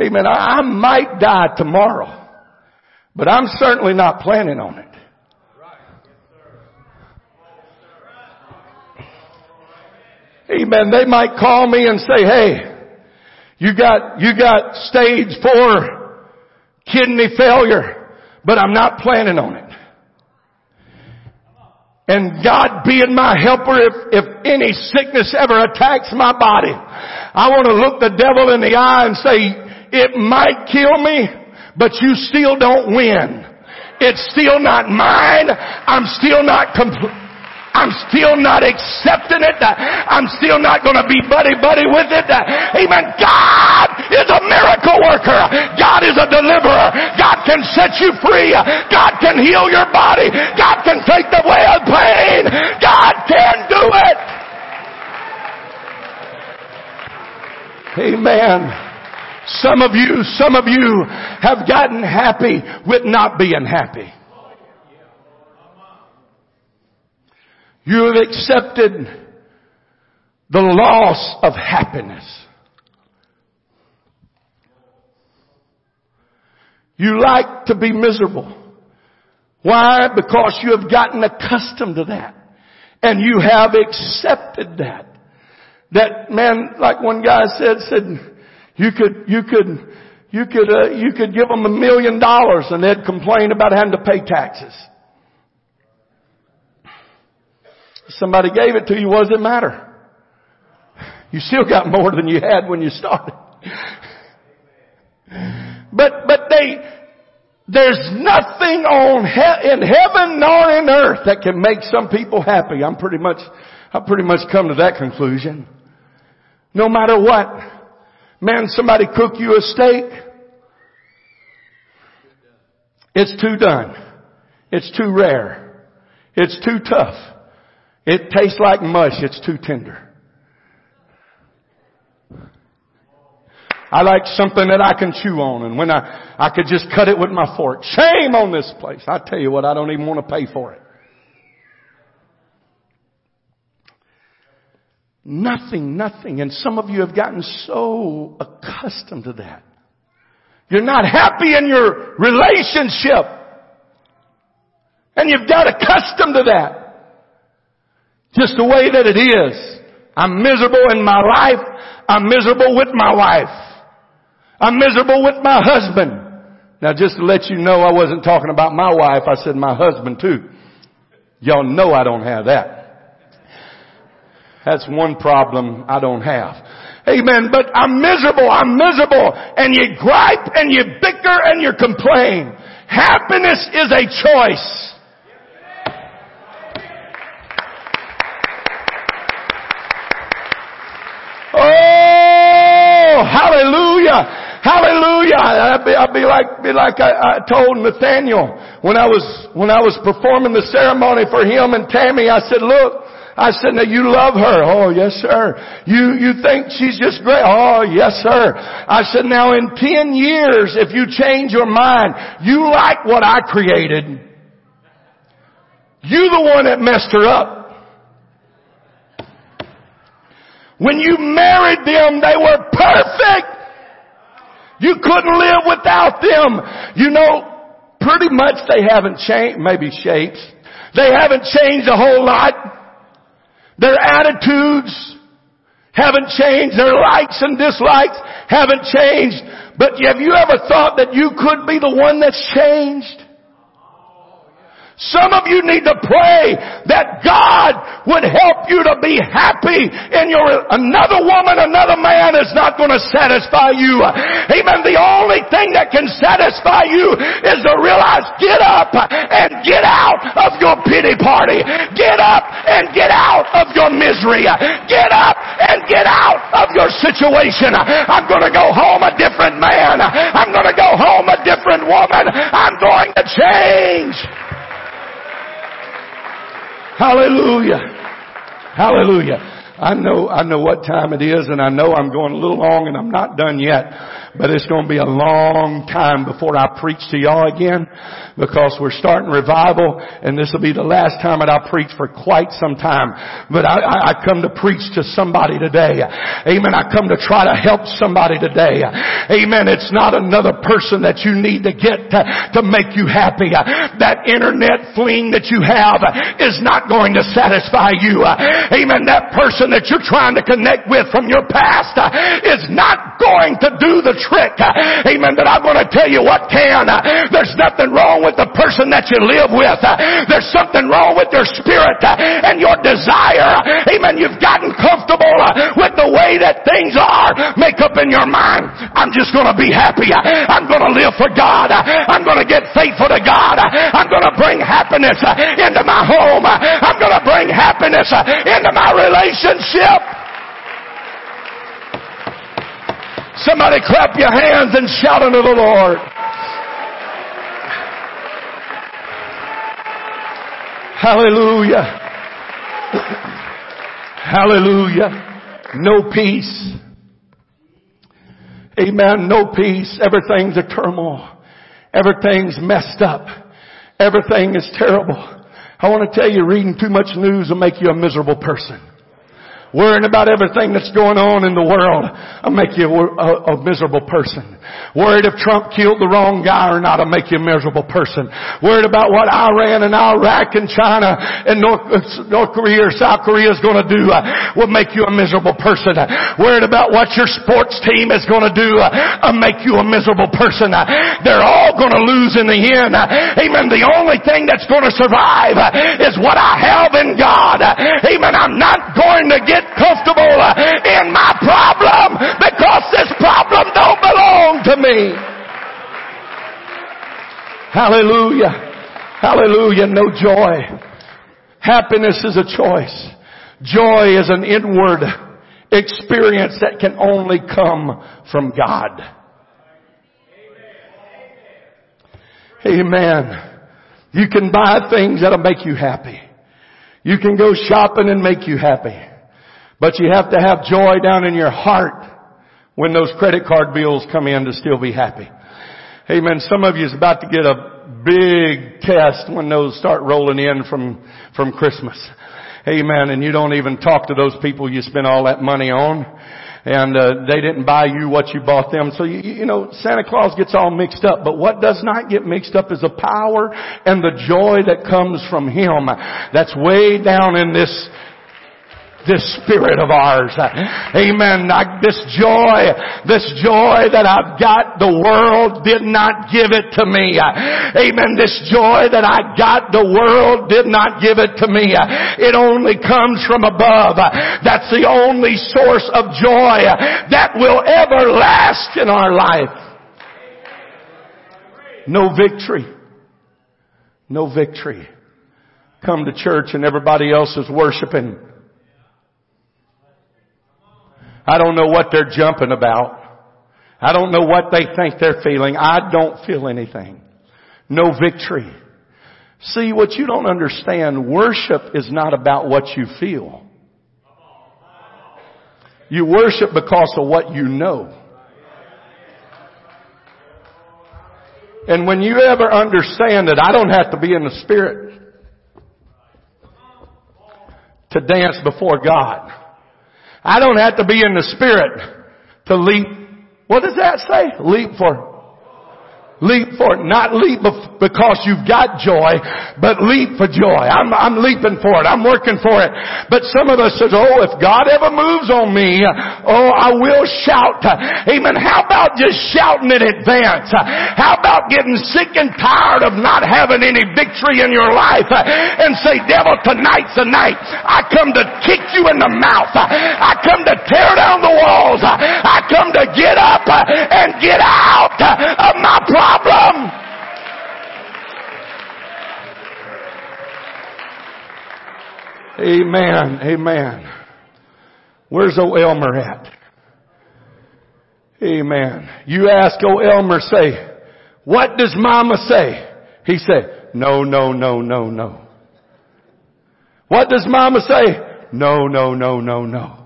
Amen. I, I might die tomorrow, but I'm certainly not planning on it. Amen. They might call me and say, hey, you got, you got stage four kidney failure, but I'm not planning on it. And God being my helper, if, if any sickness ever attacks my body, I want to look the devil in the eye and say, it might kill me, but you still don't win. It's still not mine. I'm still not complete. I'm still not accepting it. I'm still not going to be buddy buddy with it. Amen. God is a miracle worker. God is a deliverer. God can set you free. God can heal your body. God can take away pain. God can do it. Amen. Some of you, some of you have gotten happy with not being happy. You have accepted the loss of happiness. You like to be miserable. Why? Because you have gotten accustomed to that. And you have accepted that. That man, like one guy said, said, you could, you could, you could, uh, you could give them a million dollars and they'd complain about having to pay taxes. Somebody gave it to you, what does it matter? You still got more than you had when you started. But, but they, there's nothing on he- in heaven nor in earth that can make some people happy. I'm pretty much, I pretty much come to that conclusion. No matter what. Man, somebody cook you a steak. It's too done. It's too rare. It's too tough. It tastes like mush. It's too tender. I like something that I can chew on and when I, I could just cut it with my fork. Shame on this place. I tell you what, I don't even want to pay for it. Nothing, nothing. And some of you have gotten so accustomed to that. You're not happy in your relationship. And you've got accustomed to that. Just the way that it is. I'm miserable in my life. I'm miserable with my wife. I'm miserable with my husband. Now just to let you know I wasn't talking about my wife, I said my husband too. Y'all know I don't have that. That's one problem I don't have. Amen. But I'm miserable. I'm miserable. And you gripe and you bicker and you complain. Happiness is a choice. Oh, hallelujah. Hallelujah. I'd be, I'd be like, be like I, I told Nathaniel when I was, when I was performing the ceremony for him and Tammy, I said, look, I said, now you love her. Oh, yes, sir. You, you think she's just great. Oh, yes, sir. I said, now in 10 years, if you change your mind, you like what I created. You the one that messed her up. When you married them, they were perfect. You couldn't live without them. You know, pretty much they haven't changed, maybe shapes. They haven't changed a whole lot. Their attitudes haven't changed. Their likes and dislikes haven't changed. But have you ever thought that you could be the one that's changed? Some of you need to pray that God would help you to be happy in your, another woman, another man is not going to satisfy you. Amen. The only thing that can satisfy you is to realize get up and get out of your pity party. Get up and get out of your misery. Get up and get out of your situation. I'm going to go home a different man. I'm going to go home a different woman. I'm going to change. Hallelujah. Hallelujah. I know, I know what time it is and I know I'm going a little long and I'm not done yet. But it's going to be a long time before I preach to y'all again because we're starting revival and this will be the last time that I preach for quite some time. But I, I, I come to preach to somebody today. Amen. I come to try to help somebody today. Amen. It's not another person that you need to get to, to make you happy. That internet fling that you have is not going to satisfy you. Amen. That person that you're trying to connect with from your past uh, is not going to do the trick. Amen. But I'm going to tell you what can. There's nothing wrong with the person that you live with. There's something wrong with your spirit uh, and your desire. Amen. You've gotten comfortable uh, with the way that things are. Make up in your mind. I'm just going to be happy. I'm going to live for God. I'm going to get faithful to God. I'm going to bring happiness into my home. I'm going to bring happiness into my relationship. Somebody clap your hands and shout unto the Lord. Hallelujah. Hallelujah. No peace. Amen. No peace. Everything's a turmoil. Everything's messed up. Everything is terrible. I want to tell you, reading too much news will make you a miserable person. Worrying about everything that's going on in the world will make you a, a, miserable person. Worried if Trump killed the wrong guy or not will make you a miserable person. Worried about what Iran and Iraq and China and North, North Korea or South Korea is going to do uh, will make you a miserable person. Worried about what your sports team is going to do uh, will make you a miserable person. They're all going to lose in the end. Amen. The only thing that's going to survive is what I have in God. Amen. I'm not going to get get comfortable in my problem because this problem don't belong to me. Hallelujah. Hallelujah. No joy. Happiness is a choice. Joy is an inward experience that can only come from God. Amen. You can buy things that'll make you happy. You can go shopping and make you happy. But you have to have joy down in your heart when those credit card bills come in to still be happy. Amen. Some of you is about to get a big test when those start rolling in from, from Christmas. Amen. And you don't even talk to those people you spent all that money on. And uh, they didn't buy you what you bought them. So you, you know, Santa Claus gets all mixed up. But what does not get mixed up is the power and the joy that comes from Him. That's way down in this this spirit of ours. Amen. This joy, this joy that I've got, the world did not give it to me. Amen. This joy that I got, the world did not give it to me. It only comes from above. That's the only source of joy that will ever last in our life. No victory. No victory. Come to church and everybody else is worshiping I don't know what they're jumping about. I don't know what they think they're feeling. I don't feel anything. No victory. See, what you don't understand, worship is not about what you feel. You worship because of what you know. And when you ever understand that I don't have to be in the Spirit to dance before God. I don't have to be in the spirit to leap. What does that say? Leap for Leap for it. Not leap because you've got joy, but leap for joy. I'm, I'm leaping for it. I'm working for it. But some of us says, oh, if God ever moves on me, oh, I will shout. Amen. How about just shouting in advance? How about getting sick and tired of not having any victory in your life and say, devil, tonight's the night. I come to kick you in the mouth. I come to tear down the walls. I come to get up and get out of my problem problem. Amen. Amen. Where's O. Elmer at? Amen. You ask O. Elmer, say, what does mama say? He said, no, no, no, no, no. What does mama say? No, no, no, no, no.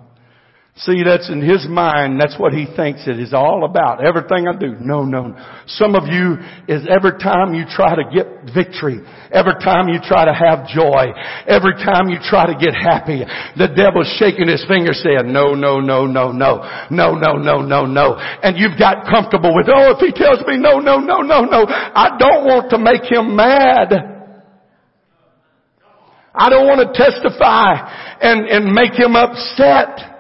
See, that's in his mind. That's what he thinks it is all about. Everything I do. No, no. Some of you is every time you try to get victory, every time you try to have joy, every time you try to get happy, the devil's shaking his finger saying, no, no, no, no, no, no, no, no, no, no. And you've got comfortable with, oh, if he tells me no, no, no, no, no, I don't want to make him mad. I don't want to testify and, and make him upset.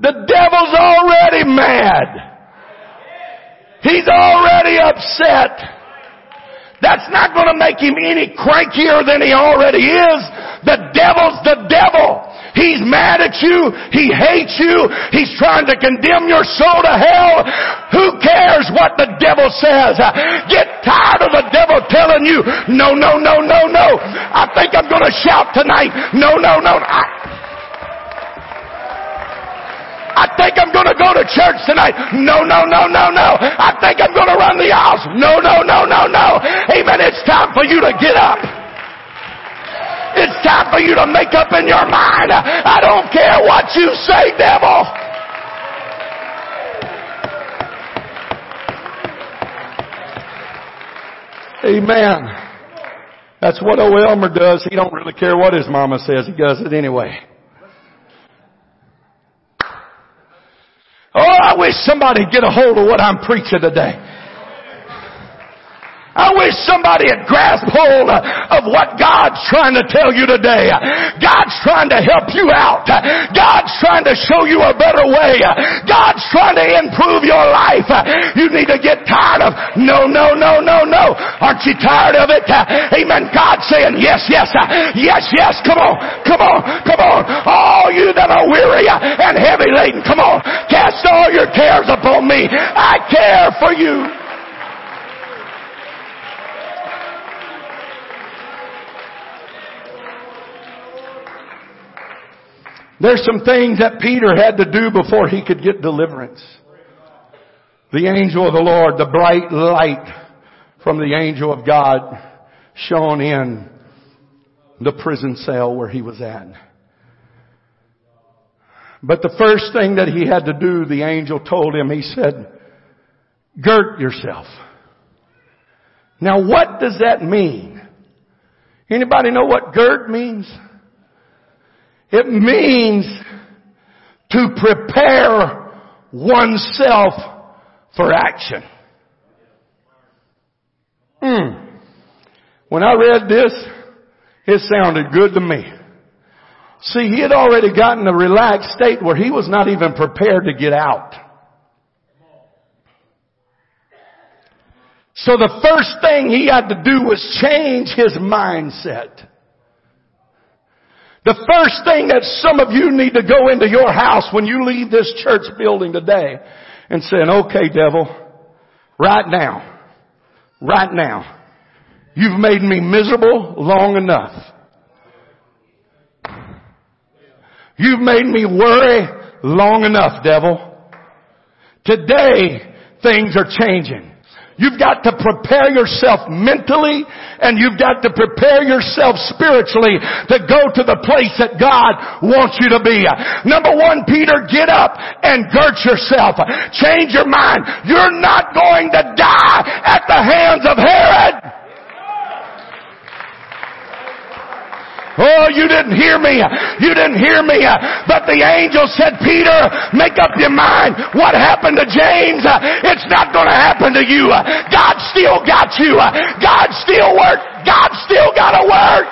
The devil's already mad. He's already upset. That's not going to make him any crankier than he already is. The devil's the devil. He's mad at you. He hates you. He's trying to condemn your soul to hell. Who cares what the devil says? Get tired of the devil telling you, no, no, no, no, no. I think I'm going to shout tonight. No, no, no. I, I think I'm going to go to church tonight. No, no, no, no, no. I think I'm going to run the aisles. No, no, no, no, no. Amen. It's time for you to get up. It's time for you to make up in your mind. I don't care what you say, devil. Amen. That's what O. Elmer does. He don't really care what his mama says. He does it anyway. Oh, I wish somebody'd get a hold of what I'm preaching today. I wish somebody had grasped hold of what God's trying to tell you today. God's trying to help you out. God's trying to show you a better way. God's trying to improve your life. You need to get tired of no, no, no, no, no. Aren't you tired of it? Amen. God saying yes, yes, yes, yes. Come on, come on, come on. All you that are weary and heavy laden, come on. Cast all your cares upon me. I care for you. There's some things that Peter had to do before he could get deliverance. The angel of the Lord, the bright light from the angel of God shone in the prison cell where he was at. But the first thing that he had to do, the angel told him, he said, girt yourself. Now what does that mean? Anybody know what girt means? It means to prepare oneself for action. Mm. When I read this, it sounded good to me. See, he had already gotten a relaxed state where he was not even prepared to get out. So the first thing he had to do was change his mindset. The first thing that some of you need to go into your house when you leave this church building today and saying, okay devil, right now, right now, you've made me miserable long enough. You've made me worry long enough, devil. Today, things are changing. You've got to prepare yourself mentally and you've got to prepare yourself spiritually to go to the place that God wants you to be. Number one, Peter, get up and girt yourself. Change your mind. You're not going to die at the hands of Herod. Oh, you didn't hear me. You didn't hear me. But the angel said, Peter, make up your mind. What happened to James? It's not going to happen to you. God still got you. God still work. God still got to work.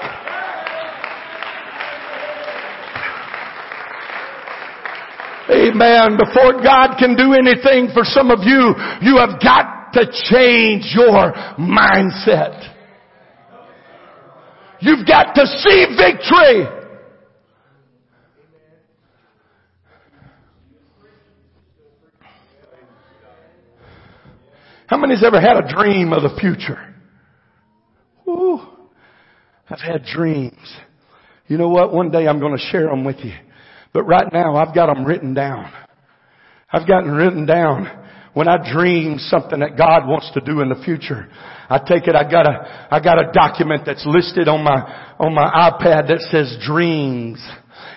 Amen. Before God can do anything for some of you, you have got to change your mindset. You've got to see victory. How many's ever had a dream of the future? Ooh, I've had dreams. You know what? One day I'm going to share them with you. But right now I've got them written down. I've gotten written down when I dream something that God wants to do in the future. I take it, I got a, I got a document that's listed on my, on my iPad that says dreams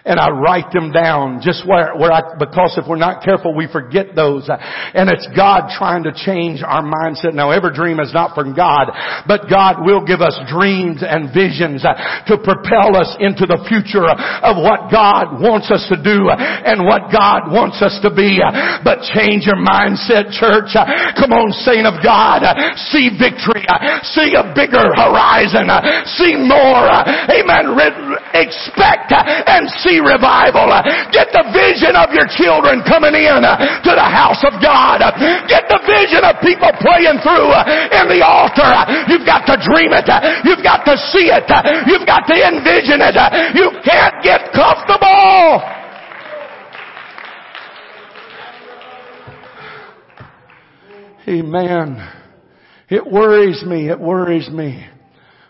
and I write them down just where, where I, because if we're not careful, we forget those. And it's God trying to change our mindset. Now every dream is not from God, but God will give us dreams and visions to propel us into the future of what God wants us to do and what God wants us to be. But change your mindset, church. Come on, saint of God. See victory. See a bigger horizon. See more. Amen. Expect and see revival. Get the vision of your children coming in to the house of God. Get the vision of people praying through in the altar. You've got to dream it. You've got to see it. You've got to envision it. You can't get comfortable. Amen. It worries me. It worries me.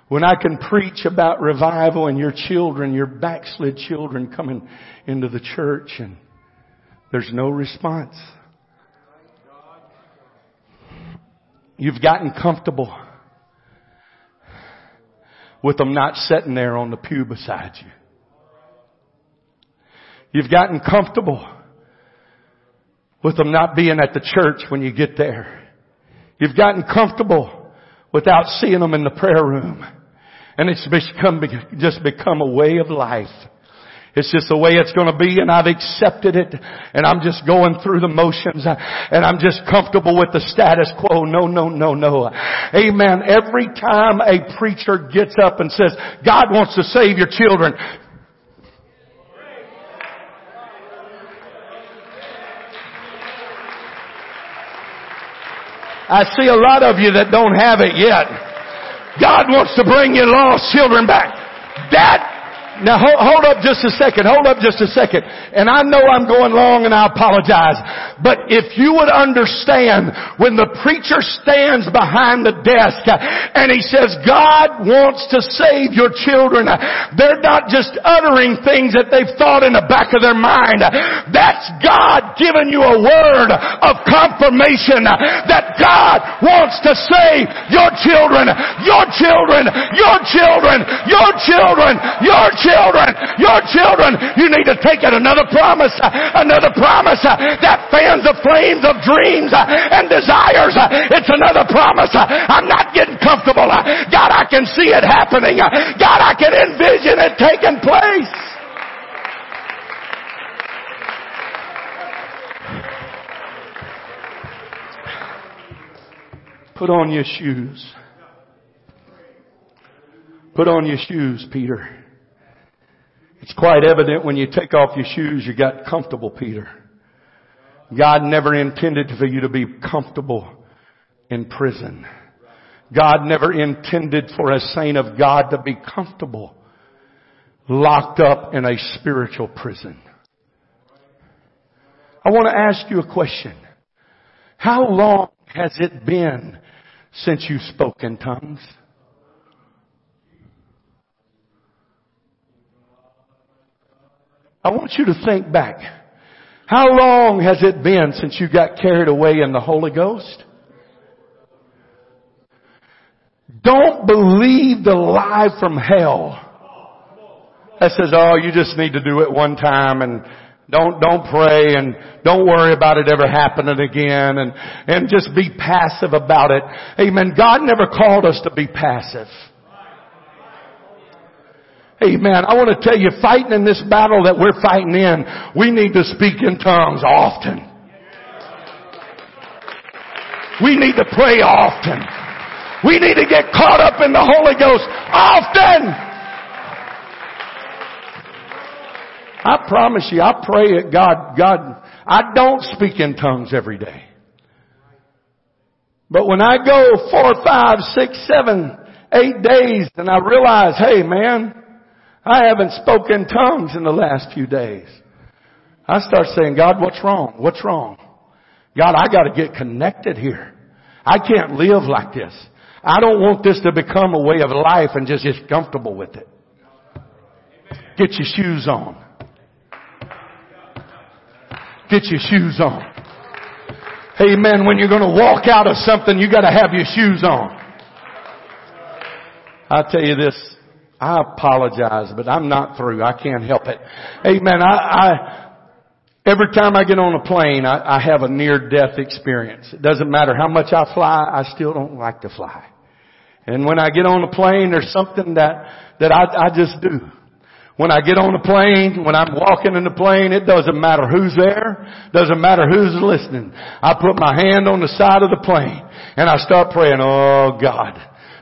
When I can preach about revival and your children, your backslid children coming into the church and there's no response. You've gotten comfortable with them not sitting there on the pew beside you. You've gotten comfortable with them not being at the church when you get there. You've gotten comfortable without seeing them in the prayer room. And it's become, just become a way of life. It's just the way it's going to be and I've accepted it and I'm just going through the motions and I'm just comfortable with the status quo. No, no, no, no. Amen. Every time a preacher gets up and says, God wants to save your children, I see a lot of you that don't have it yet. God wants to bring your lost children back. That now hold, hold, up just a second. Hold up just a second. And I know I'm going long and I apologize. But if you would understand when the preacher stands behind the desk and he says, God wants to save your children, they're not just uttering things that they've thought in the back of their mind. That's God giving you a word of confirmation that God wants to save your children, your children, your children, your children, your children children, your children, you need to take it another promise, another promise that fans the flames of dreams and desires. It's another promise. I'm not getting comfortable. God, I can see it happening. God, I can envision it taking place. Put on your shoes. Put on your shoes, Peter. It's quite evident when you take off your shoes you got comfortable, Peter. God never intended for you to be comfortable in prison. God never intended for a saint of God to be comfortable locked up in a spiritual prison. I want to ask you a question. How long has it been since you spoke in tongues? I want you to think back. How long has it been since you got carried away in the Holy Ghost? Don't believe the lie from hell that says, oh, you just need to do it one time and don't, don't pray and don't worry about it ever happening again and, and just be passive about it. Amen. God never called us to be passive. Amen. I want to tell you, fighting in this battle that we're fighting in, we need to speak in tongues often. We need to pray often. We need to get caught up in the Holy Ghost often. I promise you, I pray that God, God, I don't speak in tongues every day. But when I go four, five, six, seven, eight days and I realize, hey man, I haven't spoken tongues in the last few days. I start saying, God, what's wrong? What's wrong? God, I gotta get connected here. I can't live like this. I don't want this to become a way of life and just get comfortable with it. Get your shoes on. Get your shoes on. Amen. When you're going to walk out of something, you got to have your shoes on. I'll tell you this. I apologize, but I'm not through. I can't help it. Amen. I, I every time I get on a plane, I, I have a near death experience. It doesn't matter how much I fly, I still don't like to fly. And when I get on a plane, there's something that, that I, I just do. When I get on a plane, when I'm walking in the plane, it doesn't matter who's there, doesn't matter who's listening. I put my hand on the side of the plane and I start praying, oh God,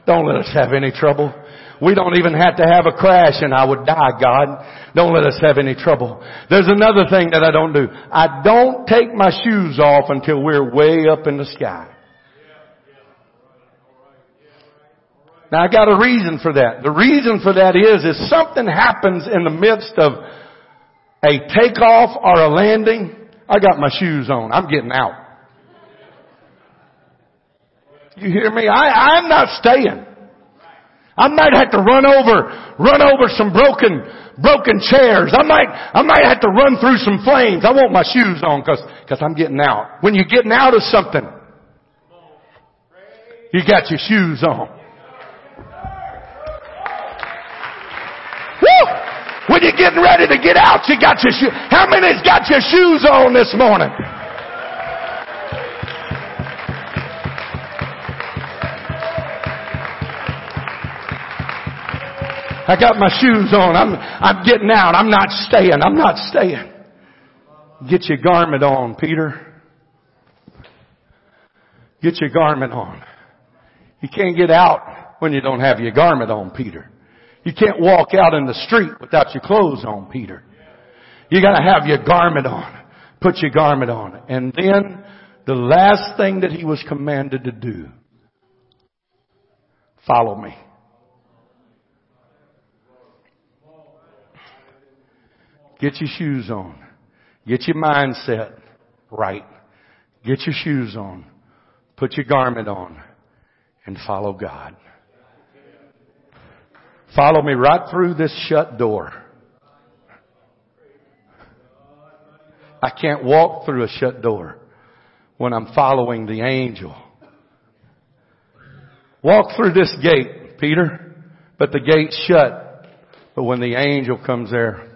don't let us have any trouble. We don't even have to have a crash and I would die, God. Don't let us have any trouble. There's another thing that I don't do. I don't take my shoes off until we're way up in the sky. Now I got a reason for that. The reason for that is, is something happens in the midst of a takeoff or a landing. I got my shoes on. I'm getting out. You hear me? I, I'm not staying. I might have to run over, run over some broken, broken chairs. I might, I might have to run through some flames. I want my shoes on because, because I'm getting out. When you're getting out of something, you got your shoes on. Woo! When you're getting ready to get out, you got your shoes. How many's got your shoes on this morning? I got my shoes on. I'm, I'm getting out. I'm not staying. I'm not staying. Get your garment on, Peter. Get your garment on. You can't get out when you don't have your garment on, Peter. You can't walk out in the street without your clothes on, Peter. You gotta have your garment on. Put your garment on. And then the last thing that he was commanded to do, follow me. Get your shoes on. Get your mindset right. Get your shoes on. Put your garment on and follow God. Follow me right through this shut door. I can't walk through a shut door when I'm following the angel. Walk through this gate, Peter, but the gate's shut. But when the angel comes there,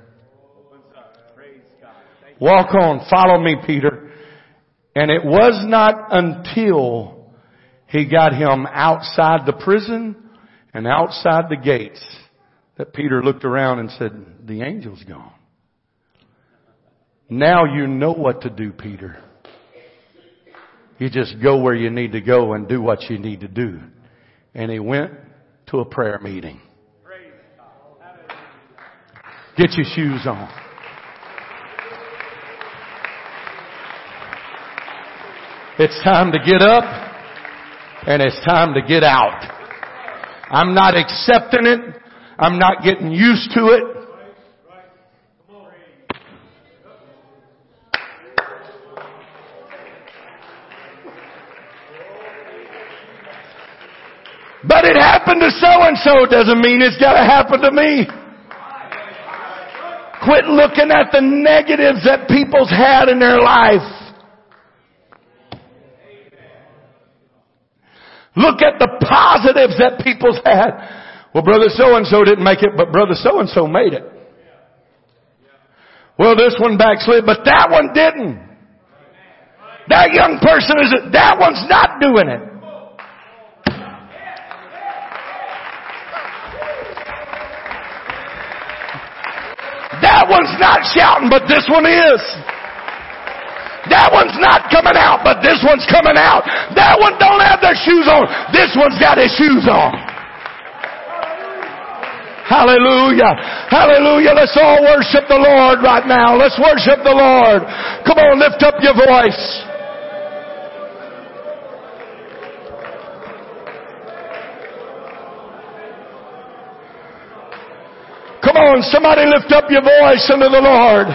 walk on, follow me, Peter. And it was not until he got him outside the prison and outside the gates that Peter looked around and said, the angel's gone. Now you know what to do, Peter. You just go where you need to go and do what you need to do. And he went to a prayer meeting. Get your shoes on. It's time to get up and it's time to get out. I'm not accepting it. I'm not getting used to it. But it happened to so and so doesn't mean it's gotta happen to me. Quit looking at the negatives that people's had in their life. Look at the positives that people's had. Well, brother so and so didn't make it, but brother so and so made it. Well, this one backslid, but that one didn't. That young person is, that one's not doing it. That one's not shouting, but this one is. That one's not coming out, but this one's coming out. That one don't have their shoes on. This one's got his shoes on. Hallelujah. Hallelujah. Let's all worship the Lord right now. Let's worship the Lord. Come on, lift up your voice. Come on, somebody lift up your voice unto the Lord.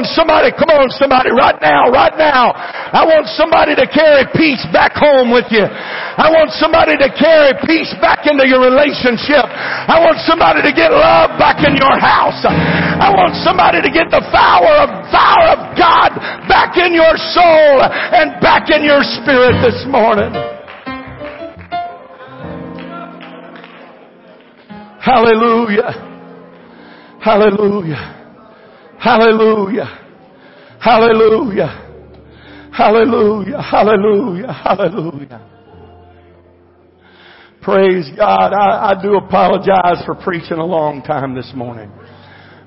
On, somebody, come on, somebody, right now, right now. I want somebody to carry peace back home with you. I want somebody to carry peace back into your relationship. I want somebody to get love back in your house. I want somebody to get the power of, power of God back in your soul and back in your spirit this morning. Hallelujah. Hallelujah. Hallelujah. Hallelujah. Hallelujah. Hallelujah. Hallelujah. Praise God. I, I, do apologize for preaching a long time this morning.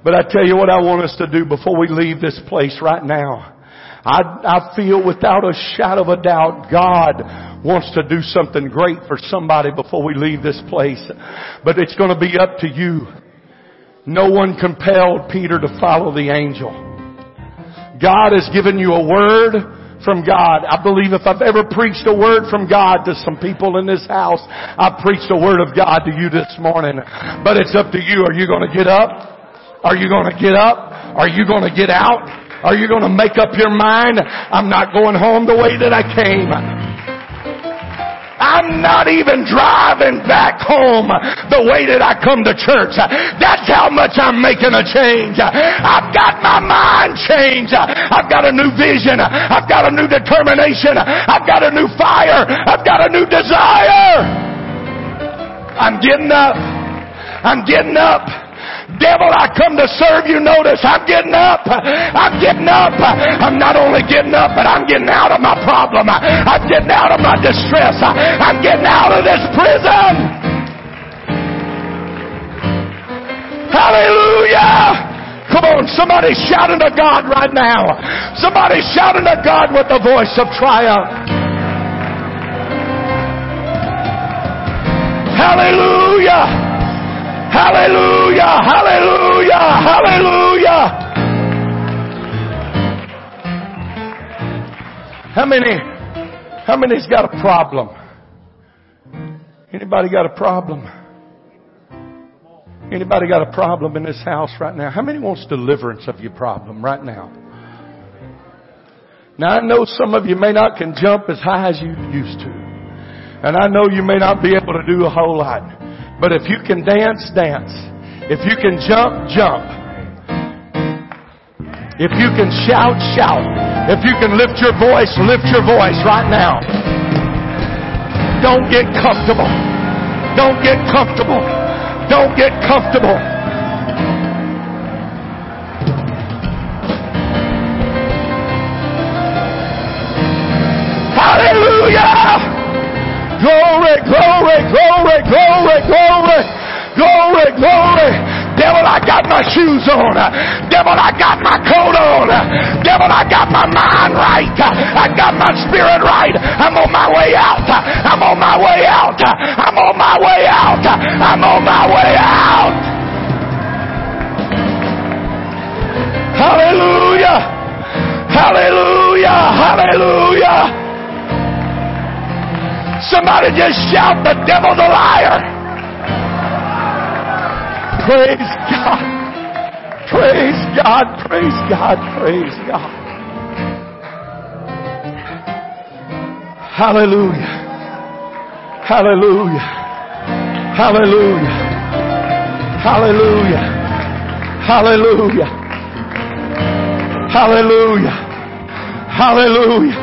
But I tell you what I want us to do before we leave this place right now. I, I feel without a shadow of a doubt God wants to do something great for somebody before we leave this place. But it's going to be up to you. No one compelled Peter to follow the angel. God has given you a word from God. I believe if I've ever preached a word from God to some people in this house, I've preached a word of God to you this morning. But it's up to you. Are you going to get up? Are you going to get up? Are you going to get out? Are you going to make up your mind? I'm not going home the way that I came. I'm not even driving back home the way that I come to church. That's how much I'm making a change. I've got my mind changed. I've got a new vision. I've got a new determination. I've got a new fire. I've got a new desire. I'm getting up. I'm getting up. Devil, I come to serve you. Notice I'm getting up. I'm getting up. I'm not only getting up, but I'm getting out of my problem. I'm getting out of my distress. I'm getting out of this prison. Hallelujah. Come on, somebody shouting to God right now. Somebody shouting to God with the voice of triumph. Hallelujah! Hallelujah! Hallelujah! Hallelujah! How many, how many's got a problem? Anybody got a problem? Anybody got a problem in this house right now? How many wants deliverance of your problem right now? Now I know some of you may not can jump as high as you used to. And I know you may not be able to do a whole lot. But if you can dance, dance. If you can jump, jump. If you can shout, shout. If you can lift your voice, lift your voice right now. Don't get comfortable. Don't get comfortable. Don't get comfortable. Glory, glory, glory, glory, glory, glory, glory. Devil, I got my shoes on. Devil, I got my coat on. Devil, I got my mind right. I got my spirit right. I'm on my way out. I'm on my way out. I'm on my way out. I'm on my way out. Hallelujah. Hallelujah. Hallelujah. Somebody just shout, the devil's a liar. Praise God. Praise God. Praise God. Praise God. Hallelujah. Hallelujah. Hallelujah. Hallelujah. Hallelujah. Hallelujah. Hallelujah.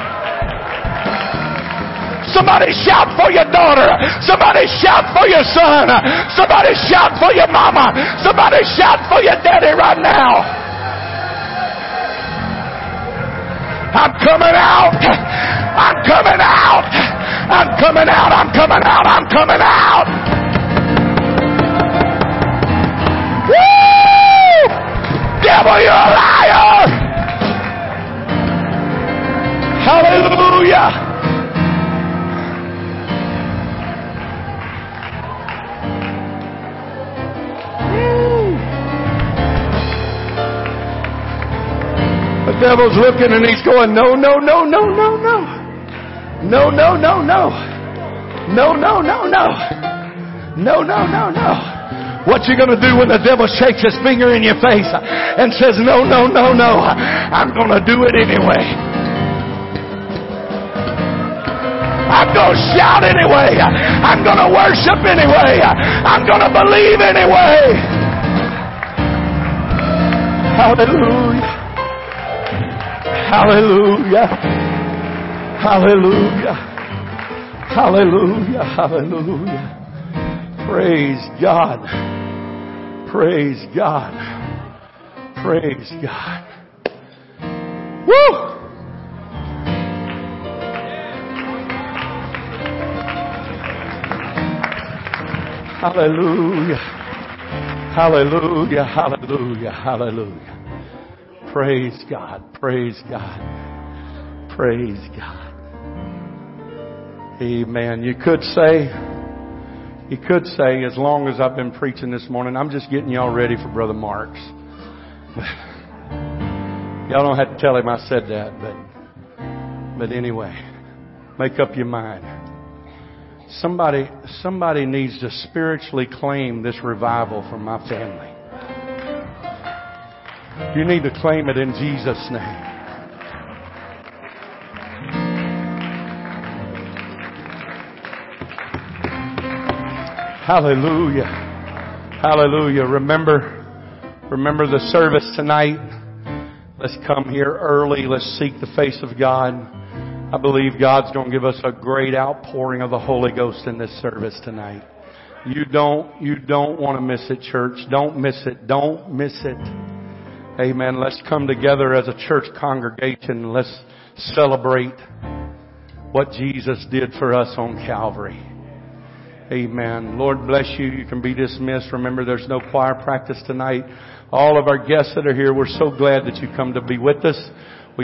Somebody shout for your daughter. Somebody shout for your son. Somebody shout for your mama. Somebody shout for your daddy right now. I'm coming out. I'm coming out. I'm coming out. I'm coming out. I'm coming out. Devil's looking and he's going, no, no, no, no, no, no. No, no, no, no. No, no, no, no. No, no, no, no. What you gonna do when the devil shakes his finger in your face and says, no, no, no, no, I'm gonna do it anyway. I'm gonna shout anyway. I'm gonna worship anyway. I'm gonna believe anyway. Hallelujah. Hallelujah. Hallelujah. Hallelujah. Hallelujah. Praise God. Praise God. Praise God. Woo! Hallelujah. Hallelujah. Hallelujah. Hallelujah. Praise God. Praise God. Praise God. Amen. You could say, he could say, as long as I've been preaching this morning, I'm just getting y'all ready for Brother Marks. y'all don't have to tell him I said that, but, but anyway, make up your mind. Somebody, somebody needs to spiritually claim this revival for my family. You need to claim it in Jesus' name. Hallelujah. Hallelujah. Remember, remember the service tonight. Let's come here early. Let's seek the face of God. I believe God's going to give us a great outpouring of the Holy Ghost in this service tonight. You don't, you don't want to miss it, church. Don't miss it. Don't miss it. Amen. Let's come together as a church congregation. Let's celebrate what Jesus did for us on Calvary. Amen. Lord bless you. You can be dismissed. Remember, there's no choir practice tonight. All of our guests that are here, we're so glad that you come to be with us.